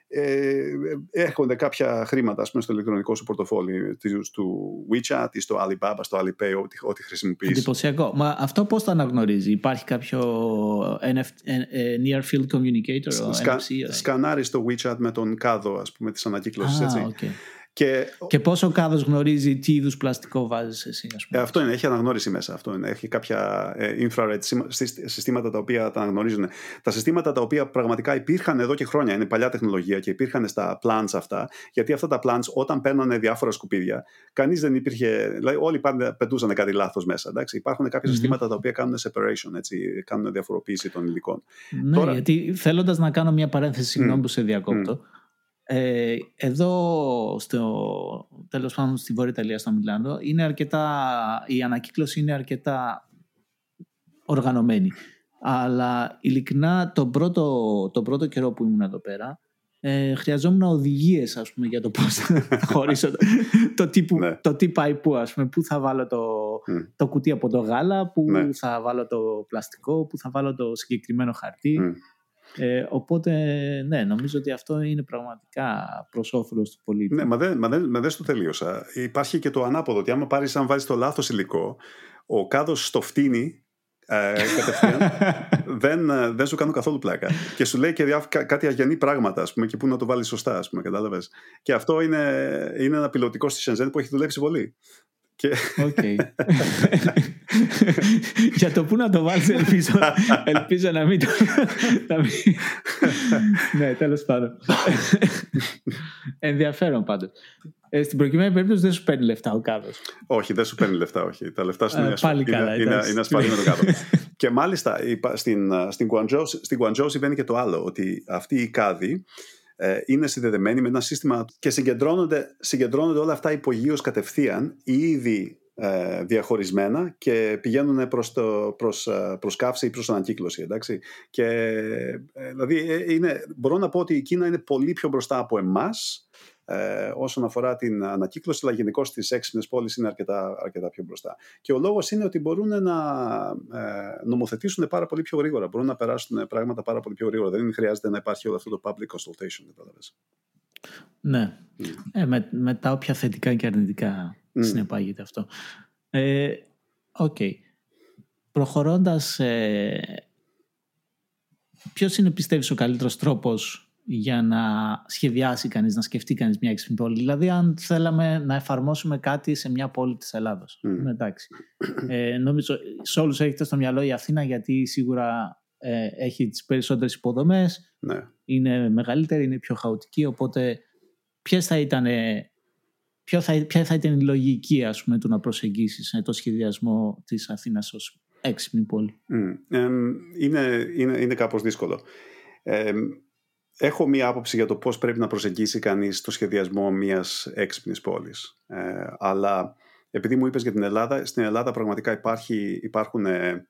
ε, έρχονται κάποια χρήματα πούμε, στο ηλεκτρονικό σου πορτοφόλι του WeChat ή στο Alibaba, στο Alipay, ό,τι, ό,τι χρησιμοποιείς. Εντυπωσιακό. Μα αυτό πώς το αναγνωρίζει; Υπάρχει κάποιο NFT, ε, ε, Near Field Communicator, Σκα, NFC. Σκανάρεις το WeChat με τον κάδο ας πούμε, της ανακύκλωσης. Ah, έτσι. Okay. Και, και πόσο ο κάδος γνωρίζει τι είδους πλαστικό βάζεις εσύ, ας πούμε. Ε, αυτό είναι, έχει αναγνώριση μέσα. Αυτό είναι. Έχει κάποια ε, infrared συστήματα τα οποία τα αναγνωρίζουν. Τα συστήματα τα οποία πραγματικά υπήρχαν εδώ και χρόνια, είναι παλιά τεχνολογία και υπήρχαν στα plants αυτά. Γιατί αυτά τα plants όταν παίρνανε διάφορα σκουπίδια, κανείς δεν υπήρχε. Δηλαδή, όλοι πάντα πετούσαν κάτι λάθος μέσα. Εντάξει. Υπάρχουν κάποια mm-hmm. συστήματα τα οποία κάνουν separation, έτσι, κάνουν διαφοροποίηση των υλικών. Ναι, Τώρα... γιατί θέλοντας να κάνω μια παρένθεση, συγγνώμη mm. που σε διακόπτω. Mm. Ε, εδώ, στο, τέλος πάντων στη Βόρεια Ιταλία, στο Μιλάνο, είναι αρκετά, η ανακύκλωση είναι αρκετά οργανωμένη. Αλλά ειλικρινά τον πρώτο, το πρώτο καιρό που ήμουν εδώ πέρα, ε, χρειαζόμουν οδηγίες για το πώς θα χωρίσω το, το, τι, που, ναι. το τι πάει πού, ας πούμε, πού θα βάλω το, το κουτί από το γάλα, πού ναι. θα βάλω το πλαστικό, πού θα βάλω το συγκεκριμένο χαρτί. Ε, οπότε, ναι, νομίζω ότι αυτό είναι πραγματικά προς όφελος του πολίτη. Ναι, μα δεν, μα δεν, μα δεν στο τελείωσα. Υπάρχει και το ανάποδο, ότι άμα πάρεις, αν βάλει το λάθος υλικό, ο κάδος στο φτύνει ε, κατευθείαν, δεν, ε, δεν σου κάνουν καθόλου πλάκα. Και σου λέει και διά, κάτι αγενή πράγματα, ας πούμε, και πού να το βάλεις σωστά, ας πούμε, κατάλαβες. Και αυτό είναι, είναι ένα πιλωτικό στη Σενζέν που έχει δουλέψει πολύ. Και... Okay. Για το πού να το βάλεις ελπίζω, ελπίζω να μην το... ναι, τέλος πάντων. Ενδιαφέρον πάντως. Ε, στην προκειμένη περίπτωση δεν σου παίρνει λεφτά ο κάδος. Όχι, δεν σου παίρνει λεφτά, όχι. Τα λεφτά σου είναι, πάλι είναι, καλά, είναι, είναι ασφαλισμένο κάδο. και μάλιστα στην, στην, Guangzhou, στην Guangzhou συμβαίνει και το άλλο, ότι αυτοί οι κάδοι ε, είναι συνδεδεμένοι με ένα σύστημα και συγκεντρώνονται, συγκεντρώνονται όλα αυτά υπογείως κατευθείαν ήδη ε, διαχωρισμένα και πηγαίνουν προς, το, προς, προς καύση ή προς ανακύκλωση. Εντάξει. Και, δηλαδή είναι, μπορώ να πω ότι η Κίνα είναι πολύ πιο μπροστά από εμάς ε, όσον αφορά την ανακύκλωση, αλλά γενικώ στις έξυπνες πόλεις είναι αρκετά, αρκετά πιο μπροστά. Και ο λόγος είναι ότι μπορούν να ε, νομοθετήσουν πάρα πολύ πιο γρήγορα. Μπορούν να περάσουν πράγματα πάρα πολύ πιο γρήγορα. Δεν χρειάζεται να υπάρχει όλο αυτό το public consultation. Ναι. Mm. Ε, με, με τα όποια θετικά και αρνητικά mm. συνεπάγεται αυτό. Ε, okay. Προχωρώντας, ε, ποιος είναι πιστεύεις ο καλύτερος τρόπος για να σχεδιάσει κανείς, να σκεφτεί κανείς μια έξυπνη πόλη. Δηλαδή αν θέλαμε να εφαρμόσουμε κάτι σε μια πόλη της Ελλάδος. Mm. Εντάξει. Ε, νομίζω σε όλους έχετε στο μυαλό η Αθήνα γιατί σίγουρα ε, έχει τις περισσότερες υποδομές, ναι. είναι μεγαλύτερη, είναι πιο χαοτική, οπότε ποιες θα ήταν, ποιο θα, ποια θα ήταν η λογική ας πούμε, του να προσεγγίσεις ε, το σχεδιασμό της Αθήνας ως έξυπνη πόλη; Mm. Ε, είναι, είναι, είναι κάπως δύσκολο. Ε, έχω μία άποψη για το πώς πρέπει να προσεγγίσει κανείς το σχεδιασμό μιας έξυπνης πόλης. Ε, αλλά επειδή μου είπες για την Ελλάδα, στην Ελλάδα πραγματικά υπάρχει, υπάρχουν, ε,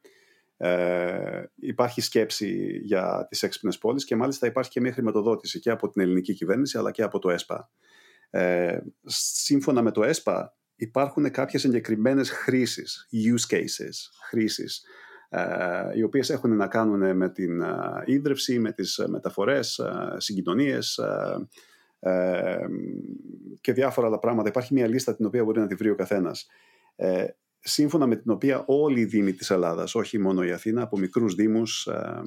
ε, υπάρχει σκέψη για τις έξυπνες πόλεις και μάλιστα υπάρχει και μια χρηματοδότηση και από την ελληνική κυβέρνηση αλλά και από το ΕΣΠΑ. Ε, σύμφωνα με το ΕΣΠΑ υπάρχουν κάποιες συγκεκριμένες χρήσεις, use cases, χρήσεις ε, οι οποίες έχουν να κάνουν με την ε, ίδρυυση, με τις μεταφορές, ε, συγκοινωνίες και διάφορα άλλα πράγματα. Υπάρχει μια λίστα την οποία μπορεί να τη βρει ο καθένας σύμφωνα με την οποία όλοι οι δήμοι της Ελλάδας, όχι μόνο η Αθήνα, από μικρούς δήμους, ε,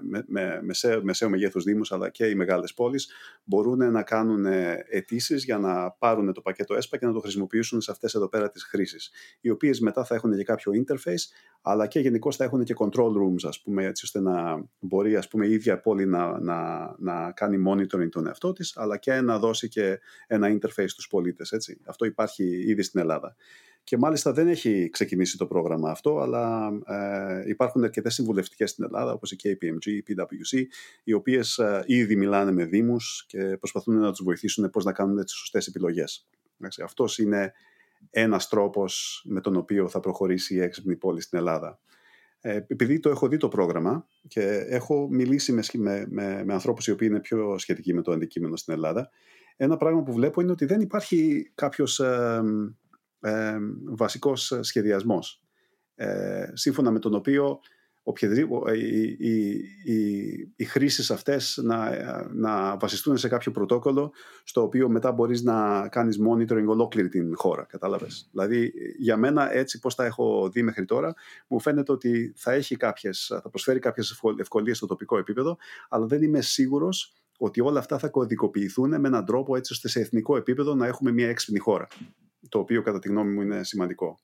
με, με, μεσαίο, μεσαίο μεγέθους δήμους, αλλά και οι μεγάλες πόλεις, μπορούν να κάνουν αιτήσεις για να πάρουν το πακέτο ΕΣΠΑ και να το χρησιμοποιήσουν σε αυτές εδώ πέρα τις χρήσεις, οι οποίες μετά θα έχουν και κάποιο interface, αλλά και γενικώ θα έχουν και control rooms, ας πούμε, έτσι ώστε να μπορεί ας πούμε, η ίδια πόλη να, να, να κάνει monitoring τον εαυτό της, αλλά και να δώσει και ένα interface στους πολίτες. Έτσι. Αυτό υπάρχει ήδη στην Ελλάδα. Και μάλιστα δεν έχει ξεκινήσει το πρόγραμμα αυτό, αλλά ε, υπάρχουν αρκετές συμβουλευτικές στην Ελλάδα, όπως η KPMG, η PwC, οι οποίες ε, ήδη μιλάνε με Δήμους και προσπαθούν να τους βοηθήσουν πώς να κάνουν τι σωστές επιλογές. Αυτός είναι ένας τρόπος με τον οποίο θα προχωρήσει η έξυπνη πόλη στην Ελλάδα. Ε, επειδή το έχω δει το πρόγραμμα και έχω μιλήσει με, με, με, με ανθρώπους οι οποίοι είναι πιο σχετικοί με το αντικείμενο στην Ελλάδα, ένα πράγμα που βλέπω είναι ότι δεν υπάρχει κάποιος ε, ε, βασικός σχεδιασμός ε, σύμφωνα με τον οποίο οι, οι, οι, οι χρήσεις αυτές να, να βασιστούν σε κάποιο πρωτόκολλο στο οποίο μετά μπορείς να κάνεις monitoring ολόκληρη την χώρα, κατάλαβες. Δηλαδή για μένα έτσι πώς τα έχω δει μέχρι τώρα μου φαίνεται ότι θα, έχει κάποιες, θα προσφέρει κάποιες ευκολίες στο τοπικό επίπεδο αλλά δεν είμαι σίγουρος ότι όλα αυτά θα κωδικοποιηθούν με έναν τρόπο έτσι ώστε σε εθνικό επίπεδο να έχουμε μια έξυπνη χώρα το οποίο κατά τη γνώμη μου είναι σημαντικό.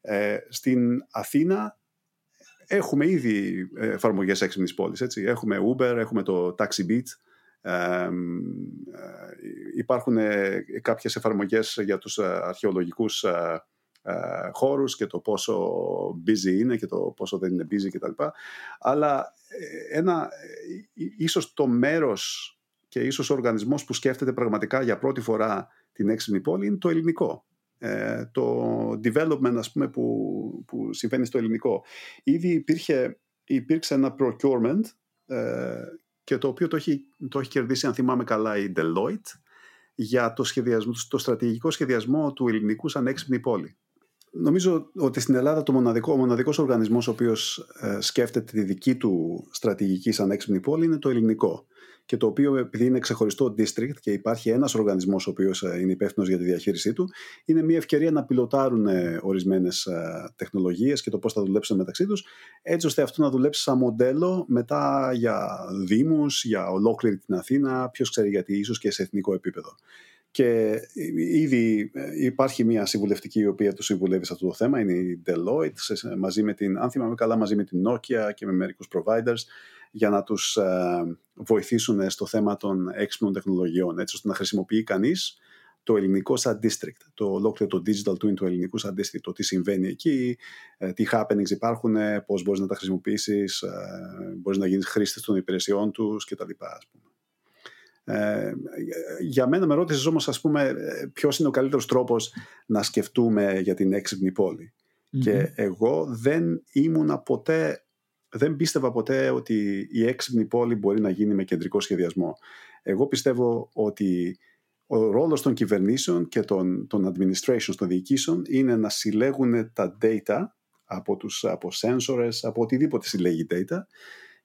Ε, στην Αθήνα έχουμε ήδη εφαρμογές έξυπνης πόλη. Έχουμε Uber, έχουμε το TaxiBeat. Ε, ε, υπάρχουν ε, κάποιες εφαρμογές για τους ε, αρχαιολογικούς ε, χώρους και το πόσο busy είναι και το πόσο δεν είναι busy κτλ. Αλλά ένα, ίσως το μέρος και ίσως ο οργανισμός που σκέφτεται πραγματικά για πρώτη φορά την έξυπνη πόλη είναι το ελληνικό. Ε, το development ας πούμε, που, που συμβαίνει στο ελληνικό. Ήδη υπήρχε, υπήρξε ένα procurement ε, και το οποίο το έχει, το έχει κερδίσει αν θυμάμαι καλά η Deloitte για το, σχεδιασμό, το στρατηγικό σχεδιασμό του ελληνικού σαν έξυπνη πόλη. Νομίζω ότι στην Ελλάδα το μοναδικό, ο μοναδικός οργανισμός ο οποίος ε, σκέφτεται τη δική του στρατηγική σαν έξυπνη πόλη είναι το ελληνικό και το οποίο επειδή είναι ξεχωριστό district και υπάρχει ένας οργανισμός ο οποίος ε, είναι υπεύθυνος για τη διαχείρισή του, είναι μια ευκαιρία να πιλωτάρουν ε, ορισμένες ε, τεχνολογίες και το πώς θα δουλέψουν μεταξύ τους, έτσι ώστε αυτό να δουλέψει σαν μοντέλο μετά για δήμους, για ολόκληρη την Αθήνα, ποιος ξέρει γιατί, ίσως και σε εθνικό επίπεδο. Και ήδη υπάρχει μια συμβουλευτική η οποία τους συμβουλεύει σε αυτό το θέμα, είναι η Deloitte, μαζί με την, αν θυμάμαι καλά, μαζί με την Nokia και με μερικούς providers, για να τους ε, βοηθήσουν στο θέμα των έξυπνων τεχνολογιών, έτσι ώστε να χρησιμοποιεί κανείς το ελληνικό σαν district, το ολόκληρο το digital twin του ελληνικού σαν district, το τι συμβαίνει εκεί, ε, τι happenings υπάρχουν, πώς μπορείς να τα χρησιμοποιήσεις, ε, μπορείς να γίνεις χρήστης των υπηρεσιών τους κτλ. Ε, για μένα με ρώτησες όμως ας πούμε ποιος είναι ο καλύτερος τρόπος να σκεφτούμε για την έξυπνη Και εγώ δεν ήμουνα ποτέ, δεν πίστευα ποτέ ότι η έξυπνη πόλη μπορεί να γίνει με κεντρικό σχεδιασμό. Εγώ πιστεύω ότι ο ρόλος των κυβερνήσεων και των, των administrations, των διοικήσεων είναι να συλλέγουν τα data από, τους, από sensors, από οτιδήποτε συλλέγει data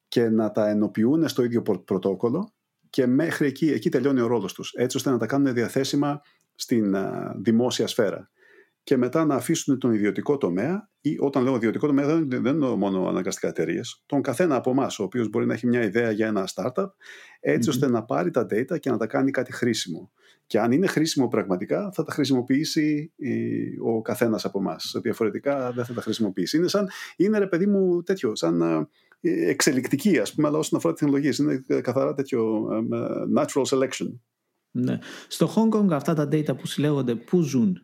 και να τα ενοποιούν στο ίδιο πρωτόκολλο και μέχρι εκεί, εκεί τελειώνει ο ρόλος τους, έτσι ώστε να τα κάνουν διαθέσιμα στην δημόσια σφαίρα. Και μετά να αφήσουν τον ιδιωτικό τομέα, ή όταν λέω ιδιωτικό τομέα δεν, δεν εννοώ μόνο αναγκαστικά εταιρείες, τον καθένα από εμάς, ο οποίος μπορεί να έχει μια ιδέα για ένα startup, ετσι ώστε να πάρει τα data και να τα κάνει κάτι χρήσιμο. Και αν είναι χρήσιμο πραγματικά, θα τα χρησιμοποιήσει ο καθένας από εμάς. Διαφορετικά δεν θα τα χρησιμοποιήσει. Είναι, σαν, είναι ρε παιδί μου τέτοιο, σαν εξελικτική, ας πούμε, αλλά όσον αφορά τεχνολογίες. Είναι καθαρά τέτοιο natural selection. Ναι. Στο Hong Kong αυτά τα data που συλλέγονται, πού ζουν;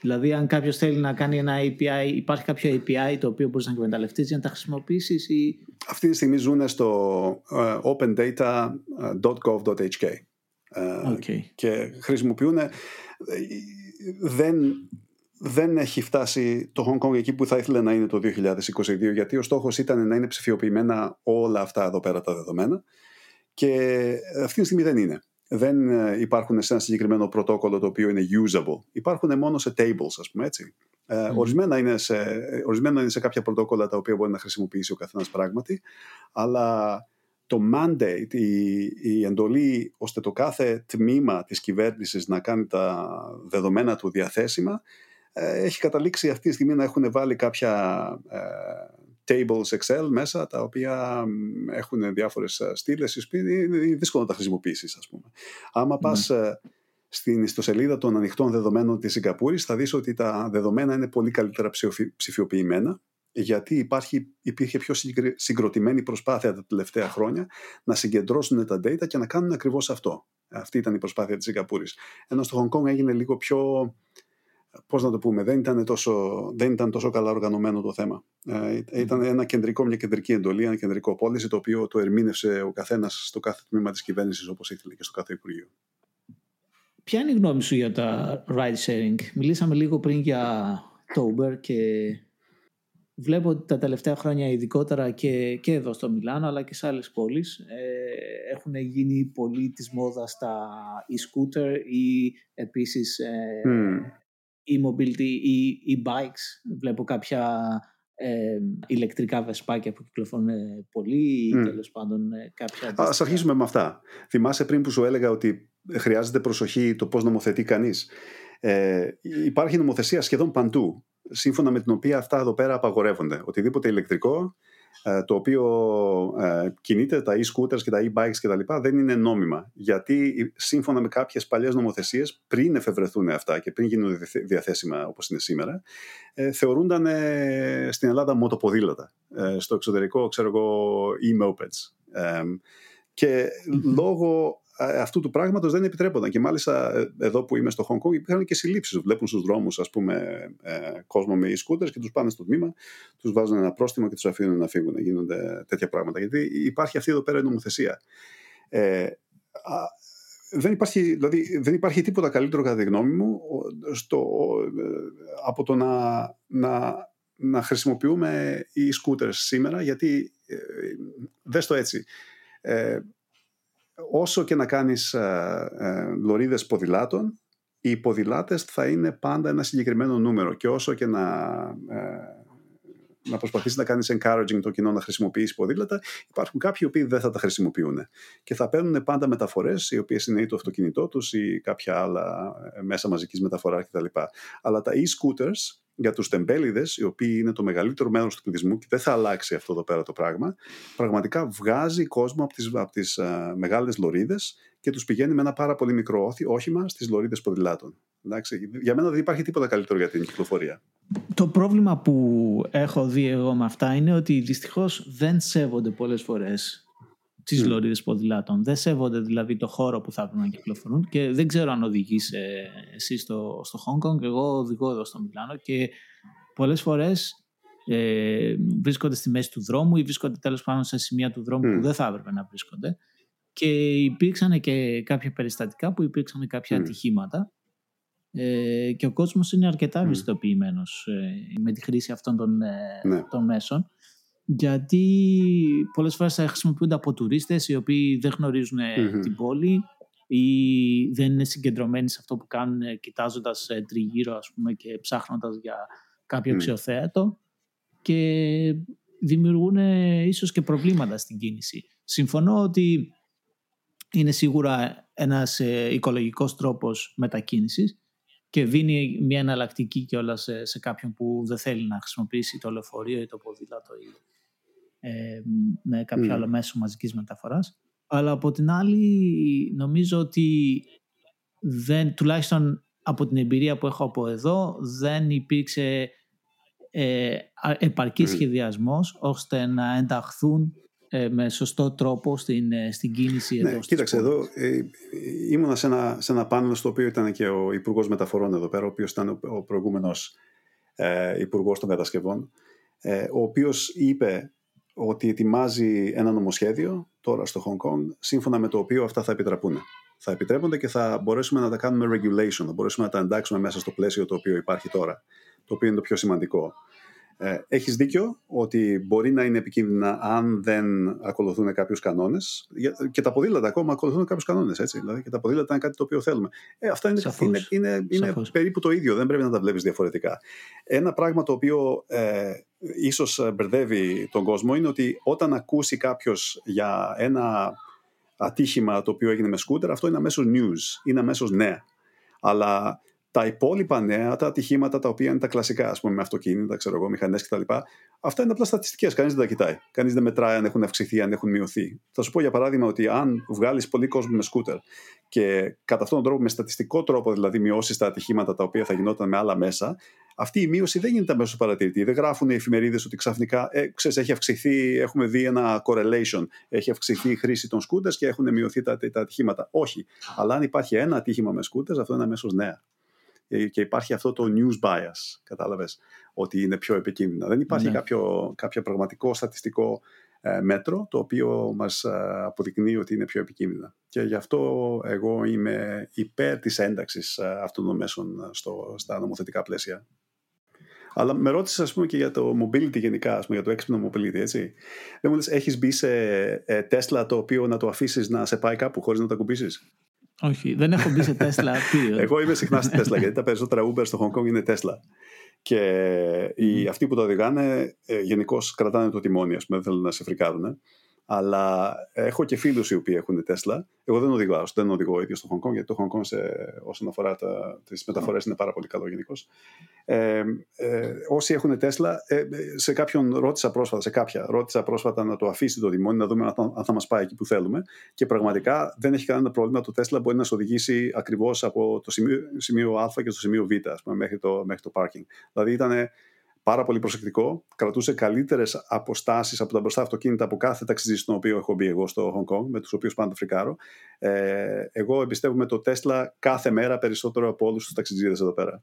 Δηλαδή, αν κάποιος θέλει να κάνει ένα API, υπάρχει κάποιο API το οποίο μπορείς να εκμεταλλευτείς για να τα χρησιμοποιήσεις. Ή... Αυτή τη στιγμή ζουν στο uh, opendata.gov.hk. Okay. Και χρησιμοποιούν. Δεν, δεν έχει φτάσει το Hong Kong εκεί που θα ήθελε να είναι το 2022 γιατί ο στόχος ήταν να είναι ψηφιοποιημένα όλα αυτά εδώ πέρα τα δεδομένα και αυτή τη στιγμή δεν είναι. Δεν ε, υπάρχουν σε ένα συγκεκριμένο πρωτόκολλο το οποίο είναι usable. Υπάρχουν μόνο σε tables, ας πούμε έτσι. Mm. ορισμένα, είναι σε, ορισμένα είναι σε κάποια πρωτόκολλα τα οποία μπορεί να χρησιμοποιήσει ο καθένας πράγματι, αλλά το mandate, η, η εντολή ώστε το κάθε τμήμα της κυβέρνησης να κάνει τα δεδομένα του διαθέσιμα ε, έχει καταλήξει αυτή τη στιγμή να έχουν βάλει κάποια ε, tables Excel μέσα τα οποία έχουν διάφορες ε, στήλες είναι δύσκολο να τα χρησιμοποιήσεις ας πούμε. Άμα mm. πας στην ιστοσελίδα των ανοιχτών δεδομένων της Σιγκαπούρης θα δεις ότι τα δεδομένα είναι πολύ καλύτερα ψηφιοποιημένα γιατί υπάρχει, υπήρχε πιο συγκροτημένη προσπάθεια τα τελευταία χρόνια να συγκεντρώσουν τα data και να κάνουν ακριβώς αυτό. Αυτή ήταν η προσπάθεια της Σιγκαπούρης. Ενώ στο Hong Kong έγινε λίγο πιο, πώς να το πούμε, δεν ήταν τόσο, δεν ήταν τόσο καλά οργανωμένο το θέμα. Ε, ήταν ένα κεντρικό, μια κεντρική εντολή, ένα κεντρικό πώληση, το οποίο το ερμήνευσε ο καθένας στο κάθε τμήμα της κυβέρνησης όπως ήθελε και στο κάθε Υπουργείο. Ποια είναι η γνώμη σου για τα ride sharing; Μιλήσαμε λίγο πριν για το Uber και βλέπω ότι τα τελευταία χρόνια ειδικότερα και, και εδώ στο Μιλάνο αλλά και σε άλλες πόλεις ε, έχουν γίνει πολύ της μόδας στα e-scooter ή επίσης ε, e-mobility ή e-bikes. Βλέπω κάποια ε, ηλεκτρικά βεσπάκια που κυκλοφορούν πολύ ή mm. τέλος πάντων ε, κάποια... Ας αρχίσουμε με αυτά. Θυμάσαι πριν που σου έλεγα ότι χρειάζεται προσοχή το πώς νομοθετεί κανείς. Ε, υπάρχει νομοθεσία σχεδόν παντού σύμφωνα με την οποία αυτά εδώ πέρα απαγορεύονται. Οτιδήποτε ηλεκτρικό, ε, το οποίο ε, κινείται, τα e-scooters και τα e-bikes κτλ. δεν είναι νόμιμα. Γιατί σύμφωνα με κάποιες παλιές νομοθεσίες, πριν εφευρεθούν αυτά και πριν γίνουν διαθέσιμα όπως είναι σήμερα, ε, θεωρούνταν στην Ελλάδα μοτοποδήλατα. Στο εξωτερικό, ξέρω εγώ, e-mopeds. Και λόγω ε, αυτού του πράγματος δεν επιτρέπονταν. Και μάλιστα ε, εδώ που είμαι στο Hong Kong υπήρχαν και συλλήψεις. Βλέπουν στους δρόμους ας πούμε, ε, κόσμο με e-scooters και τους πάνε στο τμήμα, τους βάζουν ένα πρόστιμο και τους αφήνουν να φύγουν. Γίνονται τέτοια πράγματα. Γιατί υπάρχει αυτή εδώ πέρα η νομοθεσία. Ε, δεν υπάρχει, δηλαδή, δεν υπάρχει τίποτα καλύτερο κατά τη γνώμη μου στο, από το να, να, να χρησιμοποιούμε e-scooters σήμερα γιατί ε, δες το έτσι όσο και να κάνεις ε, ε, λωρίδες ποδηλάτων, οι ποδηλάτες θα είναι πάντα ένα συγκεκριμένο νούμερο και όσο και να, ε, να προσπαθείς να κάνεις encouraging το κοινό να χρησιμοποιήσει ποδήλατα, υπάρχουν κάποιοι οποίοι δεν θα τα χρησιμοποιούν και θα παίρνουν πάντα μεταφορές οι οποίες είναι ή το αυτοκίνητό τους ή κάποια άλλα ε, μέσα μαζικής μεταφοράς κτλ. Αλλά τα e-scooters για τους τεμπέληδες, οι οποίοι είναι το μεγαλύτερο μέρος του πληθυσμού και δεν θα αλλάξει αυτό εδώ πέρα το πράγμα, πραγματικά βγάζει κόσμο από τις, από τις uh, μεγάλες λωρίδες και τους πηγαίνει με ένα πάρα πολύ μικρό όχημα στις λωρίδες ποδηλάτων. Εντάξει, για μένα δεν υπάρχει τίποτα καλύτερο για την κυκλοφορία. Το πρόβλημα που έχω δει εγώ με αυτά είναι ότι δυστυχώς δεν σέβονται πολλές φορές τις mm. λωρίδες ποδηλάτων. Δεν σέβονται δηλαδή το χώρο που θα έπρεπε να κυκλοφορούν και δεν ξέρω αν οδηγείς ε, εσύ στο, στο Hong Kong. Εγώ οδηγώ εδώ στο Μιλάνο και πολλές φορές ε, βρίσκονται στη μέση του δρόμου ή βρίσκονται τέλος πάντων σε σημεία του δρόμου που δεν θα έπρεπε να βρίσκονται. και υπήρξαν και κάποια περιστατικά που υπήρξαν κάποια mm. ατυχήματα ε, και ο κόσμος είναι αρκετά ευαισθητοποιημένος ε, με τη χρήση αυτών των, ε, ναι. των μέσων γιατί πολλές φορές θα χρησιμοποιούνται από τουρίστες οι οποίοι δεν γνωριζουν την πόλη ή δεν είναι συγκεντρωμένοι σε αυτό που κάνουν κοιτάζοντας τριγύρω ας πούμε, και ψάχνοντας για κάποιο αξιοθέατο και δημιουργούν ίσως και προβλήματα στην κίνηση. Συμφωνώ ότι είναι σίγουρα ένας ε, οικολογικός τρόπος μετακίνησης και δίνει μια εναλλακτική κιόλα σε, σε κάποιον που δεν θέλει να χρησιμοποιήσει το λεωφορείο ή το ποδήλατο ή ε, με κάποιο ναι. άλλο μέσο μαζικής μεταφοράς. Αλλά από την άλλη νομίζω ότι δεν, τουλάχιστον από την εμπειρία που έχω από εδώ δεν υπήρξε ε, επαρκή σχεδιασμός ώστε να ενταχθούν ε, με σωστό τρόπο στην, ε, στην κίνηση ναι, Κοίταξε εδώ, ε, ήμουνα σε ένα, σε ένα πάνελ στο οποίο ήταν και ο Υπουργός Μεταφορών εδώ πέρα, ο οποίος ήταν ο, ο προηγούμενος ε, Υπουργός των Κατασκευών, ε, ο οποίος είπε ότι ετοιμάζει ένα νομοσχέδιο τώρα στο Hong Kong, σύμφωνα με το οποίο αυτά θα επιτραπούν. Θα επιτρέπονται και θα μπορέσουμε να τα κάνουμε regulation, θα μπορέσουμε να τα εντάξουμε μέσα στο πλαίσιο το οποίο υπάρχει τώρα, το οποίο είναι το πιο σημαντικό. Ε, έχεις δίκιο ότι μπορεί να είναι επικίνδυνα αν δεν ακολουθούν κάποιους κανόνες. Και τα ποδήλατα ακόμα ακολουθούν κάποιους κανόνες έτσι, δηλαδή και τα ποδήλατα είναι κάτι το οποίο θέλουμε. Ε, αυτά είναι, είναι, είναι, είναι περίπου το ίδιο. Δεν πρέπει να τα βλέπεις διαφορετικά. Ένα πράγμα το οποίο ε, ίσως μπερδεύει τον κόσμο είναι ότι όταν ακούσει κάποιος για ένα ατύχημα το οποίο έγινε με σκούτερ αυτό είναι αμέσως news, είναι αμέσως νέα. Αλλά τα υπόλοιπα νέα, τα ατυχήματα τα οποία είναι τα κλασικά, ας πούμε, με αυτοκίνητα, ξέρω εγώ, μηχανές κτλ. Αυτά είναι απλά στατιστικές. Κανείς δεν τα κοιτάει. Κανείς δεν μετράει αν έχουν αυξηθεί, αν έχουν μειωθεί. Θα σου πω για παράδειγμα ότι αν βγάλεις πολύ κόσμο με σκούτερ και κατά αυτόν τον τρόπο, με στατιστικό τρόπο δηλαδή, μειώσεις τα ατυχήματα τα οποία θα γινόταν με άλλα μέσα, αυτή η μείωση δεν γίνεται αμέσω παρατηρητή. Δεν γράφουν οι εφημερίδες ότι ξαφνικά ε, ξέρεις, έχει αυξηθεί, έχουμε δει ένα correlation, έχει αυξηθεί η χρήση των σκούτερς και έχουν μειωθεί τα, τα ατυχήματα. Όχι. Αλλά αν υπάρχει ένα ατύχημα με σκούτερς, αυτό είναι αμέσως νέα. Ε, και υπάρχει αυτό το news bias, κατάλαβες, ότι είναι πιο επικίνδυνα. Δεν υπάρχει ναι. κάποιο, κάποιο πραγματικό στατιστικό ε, μέτρο το οποίο μας ε, αποδεικνύει ότι είναι πιο επικίνδυνα. Και γι' αυτό εγώ είμαι υπέρ της ένταξης αυτών των μέσων στο, στα νομοθετικά πλαίσια. Αλλά με ρώτησες, ας πούμε, και για το mobility γενικά, ας πούμε, για το έξυπνο mobility, έτσι. Δεν μου λες, έχεις μπει σε Tesla το οποίο να το αφήσεις να σε πάει κάπου χωρίς να το ακουμπήσεις; Όχι, δεν έχω μπει σε Tesla. Εγώ είμαι συχνά στη Tesla γιατί τα περισσότερα Uber στο Hong Kong είναι Tesla. Και οι, αυτοί που το οδηγάνε ε, γενικώς κρατάνε το τιμόνι, ας πούμε, δεν θέλουν να σε φρικάρουν. Αλλά έχω και φίλους οι οποίοι έχουν Τέσλα. Εγώ δεν οδηγώ, δεν οδηγώ ίδιος στο Hong Kong, γιατί το Hong Kong σε, όσον αφορά τις μεταφορές είναι πάρα πολύ καλό γενικώς. Ε, ε, όσοι έχουν Τέσλα, ε, σε κάποιον ρώτησα πρόσφατα, σε κάποια, ρώτησα πρόσφατα να το αφήσει το δημόνιο, να δούμε αν, αν θα μας πάει εκεί που θέλουμε. Και πραγματικά δεν έχει κανένα πρόβλημα. Το Τέσλα μπορεί να σε οδηγήσει ακριβώς από το σημείο, σημείο Α και στο σημείο Β, ας πούμε, μέχρι, το, μέχρι το parking. Δηλαδή ήταν πάρα πολύ προσεκτικό. Κρατούσε καλύτερες αποστάσεις από τα μπροστά αυτοκίνητα από κάθε ταξίδι στον οποίο έχω μπει εγώ στο Hong Kong, με τους οποίους πάντα φρικάρω. Ε, εγώ εμπιστεύομαι το Tesla κάθε μέρα περισσότερο από όλους τους ταξιτζίδε εδώ πέρα.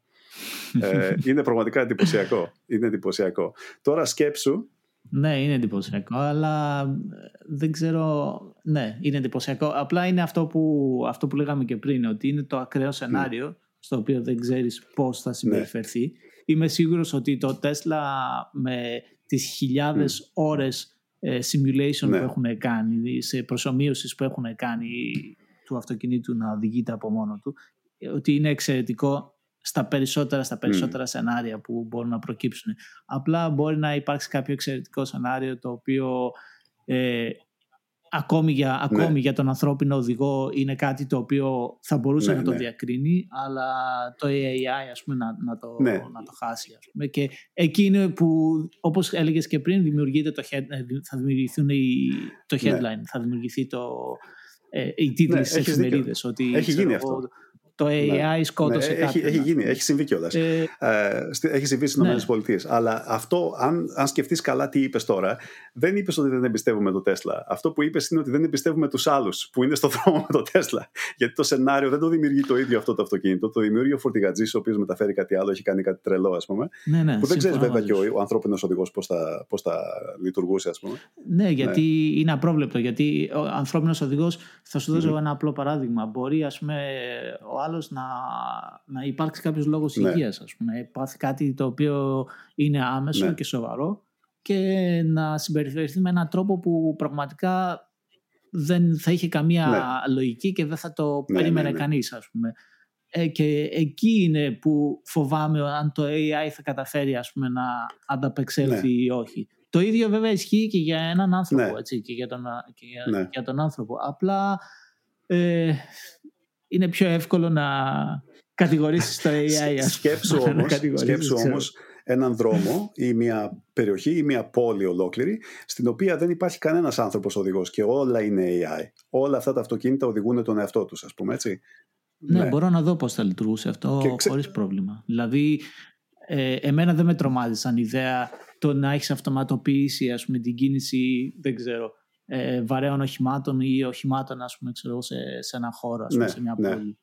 ε, είναι πραγματικά εντυπωσιακό. Είναι εντυπωσιακό. Τώρα σκέψου. Ναι, είναι εντυπωσιακό, αλλά ε, δεν ξέρω. Ναι, είναι εντυπωσιακό. Απλά είναι αυτό που, αυτό που λέγαμε και πριν, ότι είναι το ακραίο σενάριο, mm. στο οποίο δεν ξέρεις πώς θα συμπεριφερθεί. Ναι είμαι σίγουρος ότι το Tesla με τις χιλιάδες mm. ώρες ε, simulation ναι. που έχουν κάνει, σε προσωμείωσης που έχουν κάνει του αυτοκινήτου να οδηγείται από μόνο του, ότι είναι εξαιρετικό στα περισσότερα, στα περισσότερα σενάρια που μπορούν να προκύψουν. Απλά μπορεί να υπάρξει κάποιο εξαιρετικό σενάριο το οποίο ε, ακόμη, για, ακόμη ναι. για τον ανθρώπινο οδηγό είναι κάτι το οποίο θα μπορούσε ναι, να το ναι. διακρίνει αλλά το AI ας πούμε, να, να, το, να το χάσει. Ας πούμε. Και εκεί είναι που όπως έλεγες και πριν δημιουργείται το head, ε, θα δημιουργηθούν οι, το headline, θα δημιουργηθεί το, ε, οι τίτλοι ναι, στις εφημερίδες. Ότι, Έχει γίνει αυτό. Το AI ναι. σκότωσε ναι, έχει, έχει γίνει, έχει συμβεί κιόλας. Ε, ε, έχει συμβεί στις ναι. ΗΠΑ. Αλλά αυτό, αν, αν σκεφτείς καλά τι είπες τώρα, δεν είπες ότι δεν εμπιστεύουμε το Τέσλα. Αυτό που είπες είναι ότι δεν εμπιστεύουμε τους άλλους που είναι στο δρόμο με το Τέσλα. Γιατί το σενάριο δεν το δημιουργεί το ίδιο αυτό το αυτοκίνητο. Το δημιουργεί ο φορτηγατζής, ο οποίος μεταφέρει κάτι άλλο, έχει κάνει κάτι τρελό, ας πούμε. Ναι, ναι, που δεν ξέρεις βέβαια και ο, ο ανθρώπινος οδηγός πώς θα, πώς θα λειτουργούσε, ας πούμε. Ναι, γιατί ναι. είναι απρόβλεπτο. Γιατί ο ανθρώπινος οδηγός, θα σου δώσω mm-hmm. ένα απλό παράδειγμα. Μπορεί, ας πούμε, ο άλλος να, να υπάρξει κάποιος λόγος ναι. υγείας, ας πούμε. Να υπάρχει κάτι το οποίο είναι άμεσο ναι. και σοβαρό και να συμπεριφερθεί με έναν τρόπο που πραγματικά δεν θα είχε καμία ναι. λογική και δεν θα το ναι, περίμενε ναι, κανείς ας πούμε. Ε, και εκεί είναι που φοβάμαι αν το AI θα καταφέρει ας πούμε, να ανταπεξέλθει ή όχι. Το ίδιο βέβαια ισχύει και για έναν άνθρωπο έτσι, και, για τον, και για, για τον άνθρωπο. Απλά ε, είναι πιο εύκολο να κατηγορήσεις το AI. Σκέψου όμως, σκέψου όμως έναν δρόμο ή μια περιοχή ή μια πόλη ολόκληρη στην οποία δεν υπάρχει κανένας άνθρωπος οδηγός και όλα είναι AI. Όλα αυτά τα αυτοκίνητα οδηγούν τον εαυτό τους ας πούμε έτσι. Ναι, ναι. μπορώ να δω πώς θα λειτουργούσε αυτό ξε... χωρίς πρόβλημα. Δηλαδή ε, εμένα δεν με τρομάζει σαν ιδέα το να έχεις αυτοματοποιήσει ας πούμε την κίνηση δεν ξέρω ε, βαρέων οχημάτων ή οχημάτων ας πούμε, ξέρω, σε, σε ένα χώρο, ας πούμε, ναι, σε μια ναι. πόλη.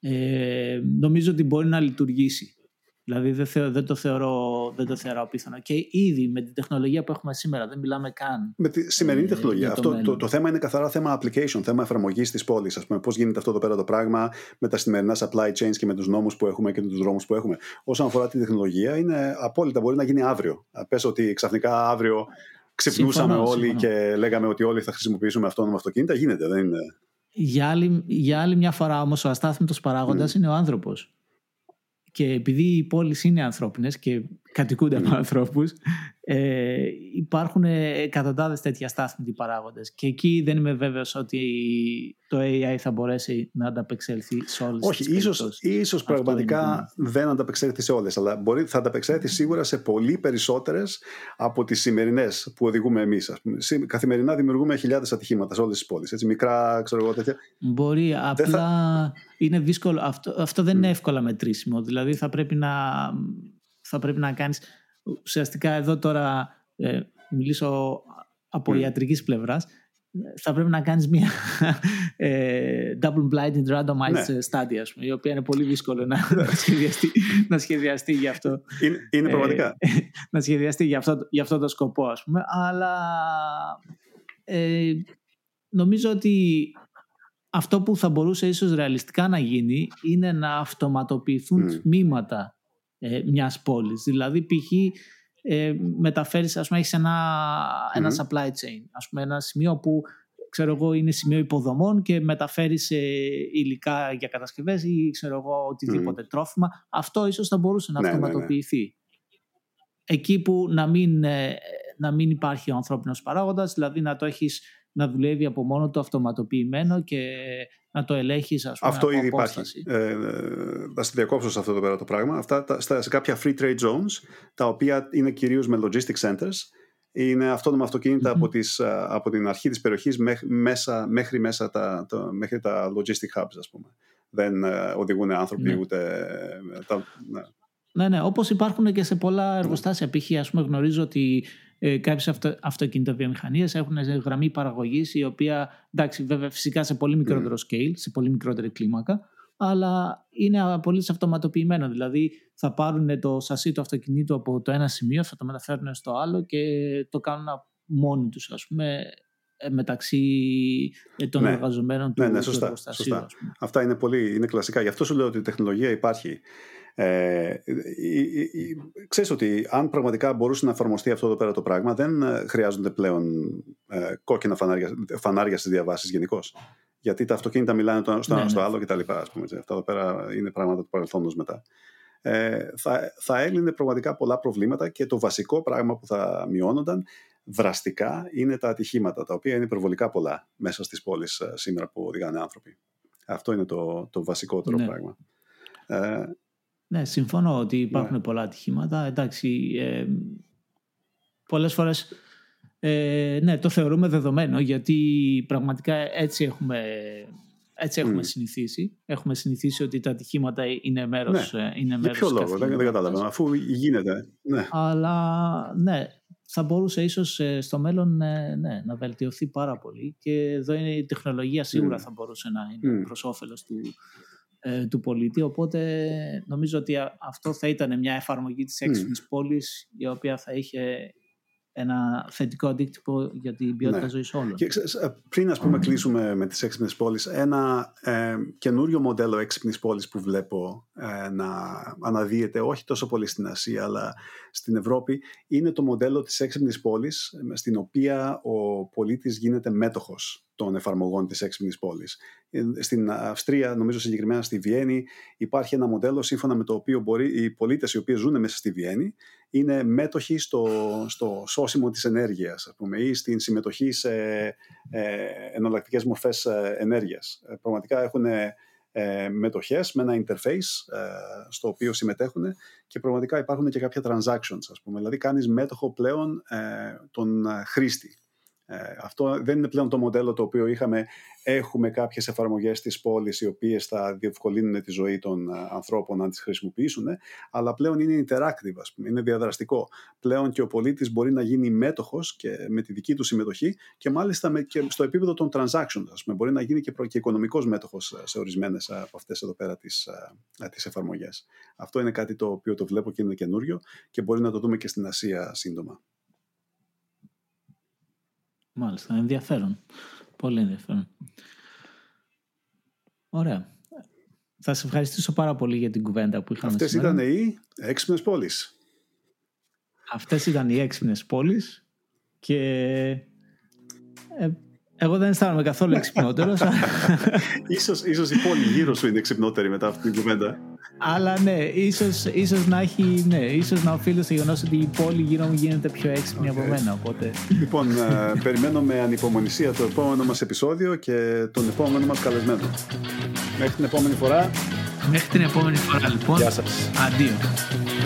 Ε, νομίζω ότι μπορεί να λειτουργήσει. Δηλαδή δεν, δεν, το θεωρώ, δεν το θεωρώ απίθανο. Και ήδη με την τεχνολογία που έχουμε σήμερα δεν μιλάμε καν. Με τη σημερινή ε, τεχνολογία. Το αυτό το, το, θέμα είναι καθαρά θέμα application, θέμα εφαρμογής της πόλης. Πώς γίνεται αυτό εδώ πέρα το πράγμα με τα σημερινά supply chains και με τους νόμους που έχουμε και τους δρόμους που έχουμε. Όσον αφορά τη τεχνολογία, είναι απόλυτα μπορεί να γίνει αύριο. Πες ότι ξαφνικά αύριο ξυπνούσαμε όλοι συμφωνώ. και λέγαμε ότι όλοι θα χρησιμοποιήσουμε αυτόνομα αυτοκίνητα. Γίνεται, δεν είναι; Για άλλη, για άλλη μια φορά όμως ο αστάθμητος παράγοντας mm. είναι ο άνθρωπος. Και επειδή οι πόλεις είναι ανθρώπινες και κατοικούνται από ανθρώπους, ε, υπάρχουν εκατοντάδες τέτοια στάθμιτοι παράγοντες. Και εκεί δεν είμαι βέβαιος ότι το AI θα μπορέσει να ανταπεξέλθει σε όλες Όχι, τις ίσως, ίσως πραγματικά δεν, δεν ανταπεξέλθει σε όλες, αλλά μπορεί, θα ανταπεξέλθει σίγουρα σε πολύ περισσότερες από τις σημερινές που οδηγούμε εμείς. Καθημερινά δημιουργούμε χιλιάδες ατυχήματα σε όλες τις πόλεις. Έτσι, μικρά, ξέρω εγώ, τέτοια. Μπορεί, απλά θα... είναι δύσκολο. Αυτό, αυτό δεν είναι εύκολα μετρήσιμο. Δηλαδή θα πρέπει να, θα πρέπει να κάνεις... Ουσιαστικά εδώ τώρα ε, μιλήσω από mm. ιατρικής πλευράς θα πρέπει να κάνεις μια ε, double blinded randomized ναι. study ας πούμε, η οποία είναι πολύ δύσκολο να, σχεδιαστεί, να σχεδιαστεί για αυτό. Είναι, είναι πραγματικά. Ε, να σχεδιαστεί για αυτό, για αυτό το σκοπό ας πούμε. Αλλά ε, νομίζω ότι αυτό που θα μπορούσε ίσως ρεαλιστικά να γίνει είναι να αυτοματοποιηθούν mm. τμήματα ε, μιας πόλης. Δηλαδή π.χ ε, μεταφέρεις, ας πούμε, έχεις ένα, ένα supply chain, ας πούμε, ένα σημείο που ξέρω εγώ, είναι σημείο υποδομών και μεταφέρεις ε, υλικά για κατασκευές ή ξέρω εγώ οτιδήποτε τρόφιμα. Αυτό ίσως θα μπορούσε να ναι, αυτοματοποιηθεί. Ναι, ναι. Εκεί που να μην, ε, να μην υπάρχει ο ανθρώπινος παράγοντας, δηλαδή να το έχεις να δουλεύει από μόνο του αυτοματοποιημένο και να το ελέγχεις, ας πούμε. Αυτό ήδη υπάρχει. Ε, θα στη διακόψω σε αυτό το πέρα το πράγμα. Αυτά στα, σε κάποια free trade zones, τα οποία είναι κυρίως με logistic centers, είναι αυτόνομα από, τις, από την αρχή της περιοχής μέχρι, μέσα, μέχρι, μέσα τα, το, μέχρι τα logistic hubs, ας πούμε. Δεν uh, οδηγούν άνθρωποι ναι. ούτε... Ε, τα, ναι. ναι, ναι, όπως υπάρχουν και σε πολλά εργοστάσια. Ναι. Π.χ. ας πούμε γνωρίζω ότι ε, κάποιες αυτο, αυτοκινητοβιομηχανίες έχουν γραμμή παραγωγής, η οποία εντάξει, βέβαια φυσικά σε πολύ μικρότερο mm. scale, σε πολύ μικρότερη κλίμακα, αλλά είναι απολύτως αυτοματοποιημένο. Δηλαδή θα πάρουν το σασί του αυτοκινήτου από το ένα σημείο, θα το μεταφέρουν στο άλλο και το κάνουν μόνοι τους, ας πούμε, ε, μεταξύ ε, των ναι. εργαζομένων του, ναι, ναι, σωστά, εργοστασίου. Σωστά. Αυτά είναι πολύ είναι κλασικά. Γι' αυτό σου λέω ότι η τεχνολογία υπάρχει. Ε, ξέρεις ότι αν πραγματικά μπορούσε να εφαρμοστεί αυτό εδώ πέρα το πράγμα δεν ε, χρειάζονται πλέον ε, κόκκινα φανάρια, φανάρια στις διαβάσεις γενικώ. Γιατί τα αυτοκίνητα μιλάνε το ένα στο, ναι, στο ναι. άλλο κτλ. Αυτά εδώ πέρα είναι πράγματα του παρελθόντος μετά. Ε, θα, θα έλυνε πραγματικά πολλά προβλήματα και το βασικό πράγμα που θα μειώνονταν δραστικά είναι τα ατυχήματα, τα οποία είναι υπερβολικά πολλά μέσα στις πόλεις ε, σήμερα που οδηγάνε άνθρωποι. Αυτό είναι το, το βασικότερο ναι. πράγμα. Ε, ναι, συμφωνώ ότι υπάρχουν ναι. πολλά ατυχήματα. Εντάξει, ε, πολλές φορές ε, ναι, το θεωρούμε δεδομένο γιατί πραγματικά έτσι έχουμε, Έτσι έχουμε συνηθίσει. Έχουμε συνηθίσει ότι τα ατυχήματα είναι μέρος, ναι. Ε, είναι Για ποιο λόγο, δεν, δεν κατάλαβα, αφού γίνεται. Ναι. Αλλά ναι, θα μπορούσε ίσως ε, στο μέλλον ναι, να βελτιωθεί πάρα πολύ και εδώ είναι η τεχνολογία σίγουρα θα μπορούσε να είναι mm. προς όφελος του, ε, του πολίτη οπότε νομίζω ότι αυτό θα ήταν μια εφαρμογή της έξυπνης mm. πόλης η οποία θα είχε ένα θετικό αντίκτυπο για την ποιότητα ναι. ζωής όλων. Και, πριν ας πούμε κλείσουμε με τις έξυπνες πόλεις, ένα ε, καινούριο μοντέλο έξυπνης πόλης που βλέπω ε, να αναδύεται όχι τόσο πολύ στην Ασία αλλά στην Ευρώπη είναι το μοντέλο της έξυπνης πόλης στην οποία ο πολίτης γίνεται μέτοχος των εφαρμογών της έξυπνης πόλης. Ε, στην Αυστρία, νομίζω συγκεκριμένα στη Βιέννη, υπάρχει ένα μοντέλο σύμφωνα με το οποίο μπορεί οι πολίτες οι οποίοι ζουν μέσα στη Βιέννη είναι μέτοχοι στο, στο σώσιμο της ενέργειας ας πούμε, ή στην συμμετοχή σε ε, εναλλακτικές μορφές ε, ενέργειας. Ε, πραγματικά έχουν ε, μετοχές με ένα interface ε, στο οποίο συμμετέχουν και πραγματικά υπάρχουν και κάποια transactions ας πούμε. Δηλαδή κάνεις μέτοχο πλέον ε, τον χρήστη ε, αυτό δεν είναι πλέον το μοντέλο το οποίο είχαμε. Έχουμε κάποιες εφαρμογές της πόλης οι οποίες θα διευκολύνουν τη ζωή των ε, ανθρώπων να τις χρησιμοποιήσουν, αλλά πλέον είναι interactive, ας πούμε, είναι διαδραστικό. Πλέον και ο πολίτης μπορεί να γίνει μέτοχος και με τη δική του συμμετοχή και μάλιστα με, και στο επίπεδο των transactions, ας πούμε, μπορεί να γίνει και, προ, και οικονομικός μέτοχος σε ορισμένες από αυτές εδώ πέρα τις, ε, τις εφαρμογές. Αυτό είναι κάτι το οποίο το βλέπω και είναι καινούριο και μπορεί να το δούμε και στην Ασία σύντομα. Μάλιστα, ενδιαφέρον. Πολύ ενδιαφέρον. Ωραία. Θα σε ευχαριστήσω πάρα πολύ για την κουβέντα που είχαμε Αυτές σήμερα. ήταν οι έξυπνες πόλεις. Αυτές ήταν οι έξυπνες πόλεις και ε, εγώ δεν αισθάνομαι καθόλου εξυπνότερος. ίσως, ίσως η πόλη γύρω σου είναι εξυπνότερη μετά αυτή την κουβέντα. Αλλά ναι, ίσως, ίσως να έχει, ναι, ίσως να οφείλω στο γεγονός ότι η πόλη γύρω μου γίνεται πιο έξυπνη okay. από μένα. Οπότε... Λοιπόν, ε, περιμένω με ανυπομονησία το επόμενο μας επεισόδιο και τον επόμενο μας καλεσμένο. Μέχρι την επόμενη φορά. Μέχρι την επόμενη φορά λοιπόν. Γεια σας. Αντίο.